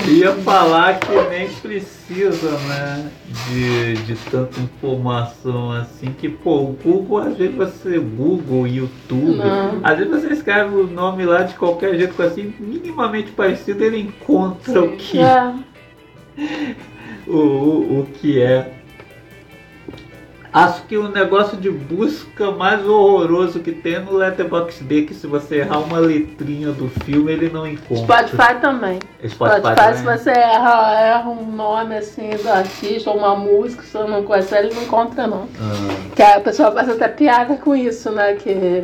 Ia falar que nem precisa, né? De, de tanta informação assim, que pô, o Google, às vezes você, Google, YouTube, Não. às vezes você escreve o nome lá de qualquer jeito, assim, minimamente parecido, ele encontra o que. É, o, o, o que é. Acho que o negócio de busca mais horroroso que tem é no Letterboxd que se você errar uma letrinha do filme ele não encontra. Spotify também. Spotify, Spotify, se também? você erra, erra um nome assim do artista ou uma música, se você não conhece, ele não encontra não. Ah, Que a pessoa faz até piada com isso, né? Que,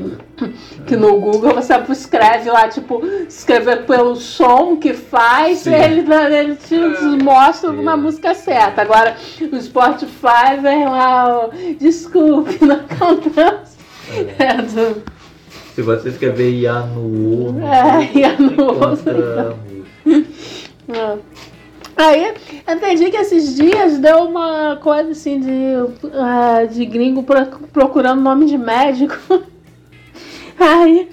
que no Google você escreve lá, tipo, escrever pelo som que faz, Sim. e ele, ele te mostra uma música certa. Agora, no Spotify vem lá, o, desculpe, não encontramos. É, do, se você escrever IA no O, é, no encontra É. Aí, eu entendi que esses dias deu uma coisa assim de, ah, de gringo pro- procurando nome de médico. Aí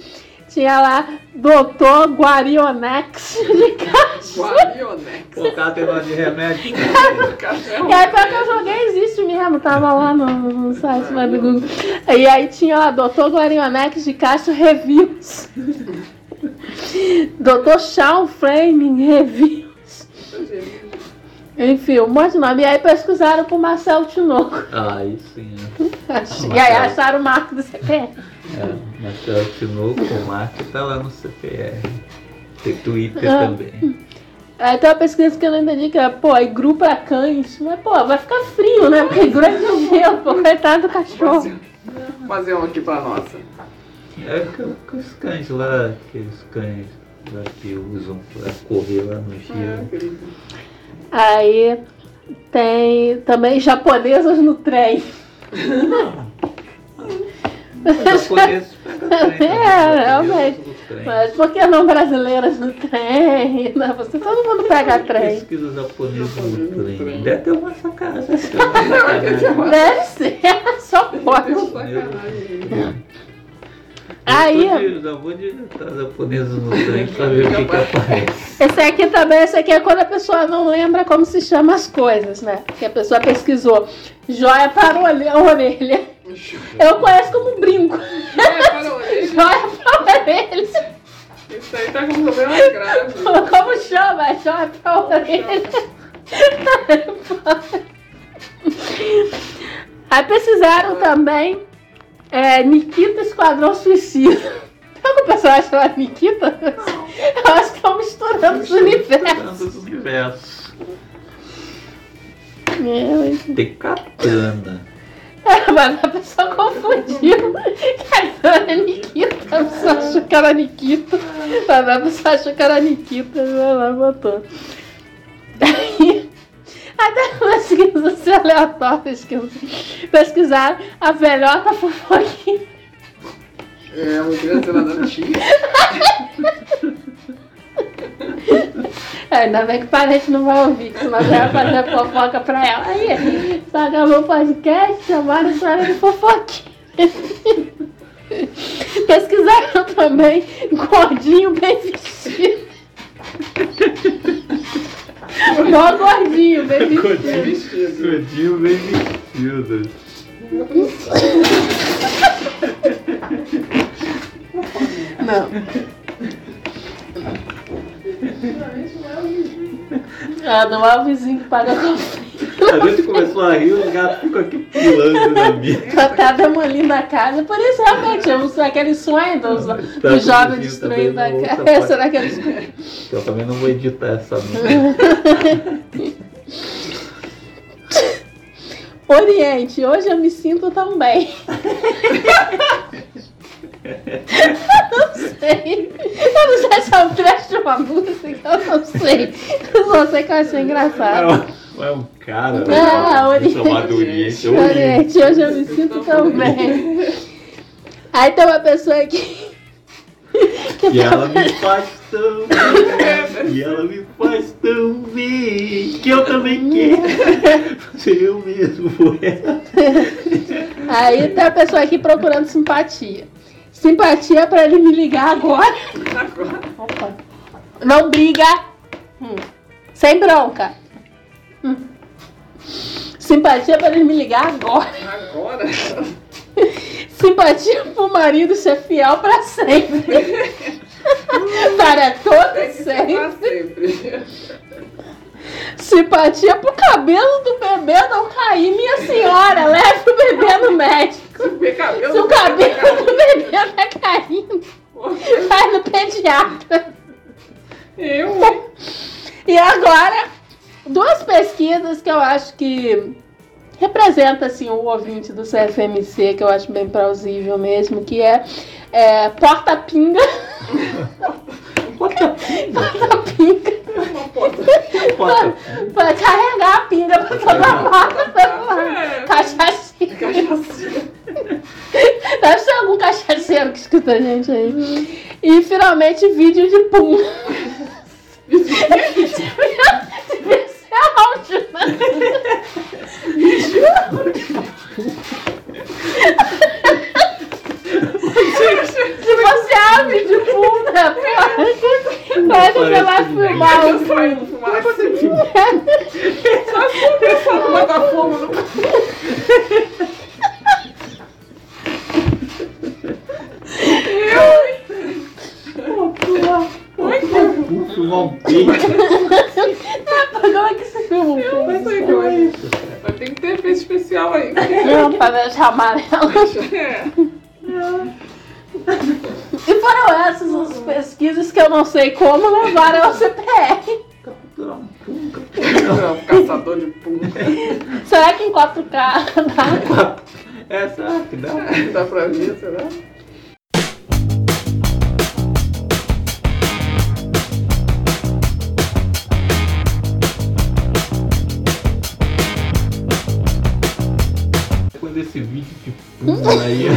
tinha lá Doutor Guarionex de caixa. Guarionex. Colocar tem nome de remédio. E aí pior que eu joguei existe mesmo, tava lá no, no site lá do Google. E aí tinha lá Doutor Guarionex de Castro Reviews. Doutor Shawn Framing Reviews. Enfim, um monte de nome. E aí pesquisaram pro Marcelo Tinoco. Aí sim. E aí acharam o marco do CPF. É, Marcelo Tinoco, o Marco tá lá no CPR. Tem Twitter Ah. também. Aí tem uma pesquisa que eu não entendi, que é, pô, igru pra cães. Mas, pô, vai ficar frio, né? Porque igru é de gelo, pô, coitado do cachorro. Fazer um aqui pra nossa. É que, que os cães lá, aqueles cães lá que usam pra correr lá no gelo. Aí tem também japonesas no trem. Os japoneses pegam trem. É, realmente. Mas por que não brasileiras no trem? Não, você, todo mundo pega trem. Pesquisa japonesa no trem. Deve ter uma sacanagem. Deve ter uma sacanagem. Deve ser, só pode. Aí, Já de- já vou digitar no trem pra ver o que, que aparece. esse aqui também, esse aqui é quando a pessoa não lembra como se chama as coisas, né? Que a pessoa pesquisou. Joia para a orelha- orelha. Eu conheço como brinco. Joia para a orelha. Isso aí tá com problema grave. Como chama? É Joia para a orelha. Aí precisaram também é, Nikita Esquadrão Suicida. Tem algum personagem chamado Nikita? Eu acho que estão misturando os universos. Dos universos. Meu, Tem katana. É, mas a pessoa confundiu. Cara, era Nikita. A pessoa achou que era Nikita. Mas a pessoa achou que era Nikita. Vai lá, botou. Daí, até pesquisas assim, aleatórias que eu pesquisaram a velhota fofoquinha. É, uma criança da notícia. É, ainda bem que o parente não vai ouvir, senão vai fazer fofoca pra ela. Aí, só acabou o podcast, chamaram a história de fofoquinha. Pesquisaram também gordinho bem vestido. Mó gordinho, bem vestido. Gordinho bem vestido. Não. Ah, não é o vizinho que paga café. A gente começou a rir, os gatos ficam aqui pulando na minha. Tô até demolindo a casa. Por isso, realmente, sou aquele sonho dos, Tá, jovens vizinho destruindo a não casa. Será que eles. Eu também não vou editar essa não. Oriente, hoje eu me sinto tão bem. eu não sei. Eu não sei se é um trecho de uma música, eu não sei. Eu só sei que eu achei É engraçado. É um cara Ah, Oriente. chamado Oriente. Oriente. Oriente, hoje eu me sinto tão bem. Aí tem uma pessoa aqui. que E ela tá- me faz tão bem, e ela me faz tão bem, que eu também quero ser eu mesmo por ela. Aí tem a pessoa aqui procurando simpatia. Simpatia pra ele me ligar agora. Opa. Não briga. Hum. Sem bronca. Simpatia pra ele me ligar agora. Agora? Simpatia pro marido ser fiel pra sempre. para todo sempre. sempre. Simpatia pro cabelo do bebê não cair. Minha senhora, leve o bebê no médico. Se o cabelo do bebê tá caindo, vai no pediatra. Eu? E agora, duas pesquisas que eu acho que representa assim o ouvinte do CFMC, que eu acho bem plausível mesmo, que é, é porta-pinga. Porta-pinga. Porta- Pra carregar a pinga pra toda parte. Cachaceiro. Deve ser algum cachaceiro que escuta a gente aí. E finalmente vídeo de pum. Devia ser áudio, né? Se fosse áudio de né? Pode você vai filmar o pum. Só se o pessoal bota fogo no Filmar um peito. Como é que você filma um pum? Não sei como é isso. Mas tem que ter efeito especial aí. Não, pra deixar amarelo. É. E foram essas as pesquisas que eu não sei como levaram ao CPR. Não, caçador de pum. Será que em 4K dá? Essa que dá. Dá pra ver, será? Esse vídeo de pum aí, a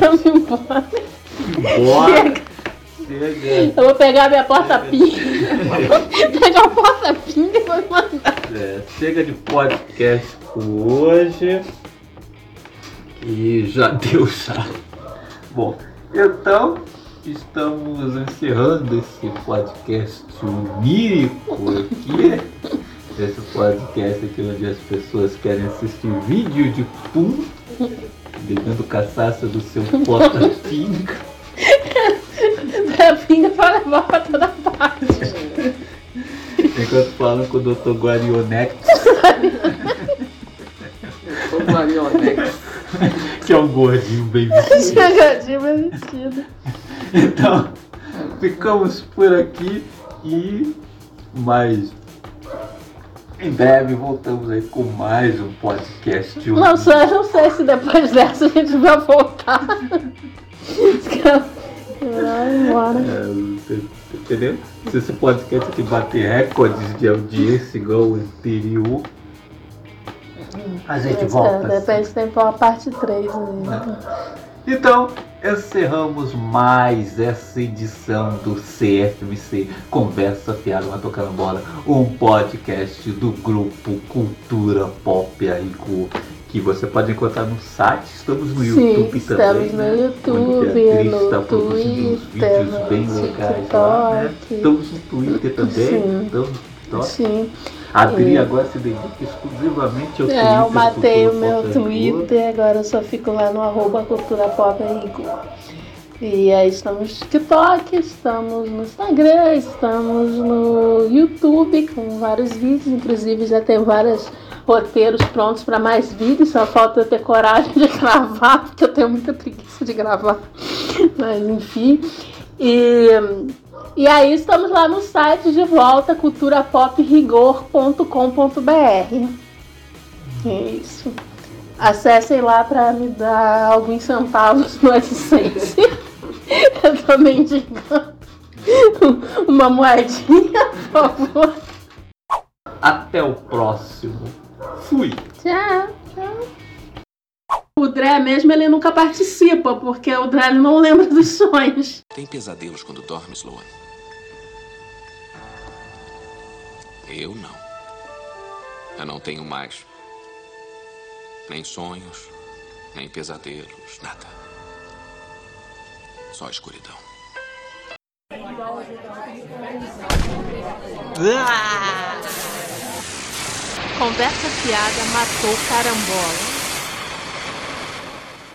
Vamos embora. bora. Chega. Eu vou pegar minha porta-pinga. pegar o porta-pinga e vou mandar. É, chega de podcast hoje. E já deu já. Bom, então estamos encerrando esse podcast onírico aqui. Esse podcast aqui onde as pessoas querem assistir vídeo de pum, bebendo cachaça do seu porta-pinga. A pinga pra levar pra toda parte. Enquanto falam com o Dr. Guarionex, Sou marionex. que é um gordinho bem vestido. Chegadinho bem vestido. Então, ficamos por aqui e mais em breve voltamos aí com mais um podcast. de Não sei, eu não sei se depois dessa a gente vai voltar. Vai embora. É, entendeu? Se esse podcast aqui bater recordes de audiência igual o anterior, a gente volta. De repente tem uma parte 3 aí. Então, encerramos mais essa edição do CFMC Conversa Fiada Mas Tocando Bola, um podcast do grupo Cultura Pop com- que você pode encontrar no site. Estamos no Sim, YouTube também. estamos no né? YouTube, a Beatriz no tá produzindo uns Twitter, vídeos bem legais lá, né? Estamos no Twitter também. Sim. Estamos no TikTok. Sim. A Adri E- agora se dedica exclusivamente ao Twitter. É, eu do matei o meu. Twitter, agora eu só fico lá no arroba cultura pop. E aí estamos no TikTok, estamos no Instagram, estamos no YouTube com vários vídeos, inclusive já tem vários roteiros prontos para mais vídeos, só falta eu ter coragem de gravar, porque eu tenho muita preguiça de gravar. Mas enfim. E, e aí estamos lá no site de volta, culturapoprigor.com.br. É isso. Acessem lá para me dar alguns centavos no AdSense. Eu tô mendigando uma moedinha, por favor. Até o próximo. Fui. Tchau, tchau. O Dré mesmo, ele nunca participa, porque o Dré não lembra dos sonhos. Tem pesadelos quando dorme, Sloan? Eu não. Eu não tenho mais. Nem sonhos, nem pesadelos, nada. Só escuridão. Conversa fiada matou carambola.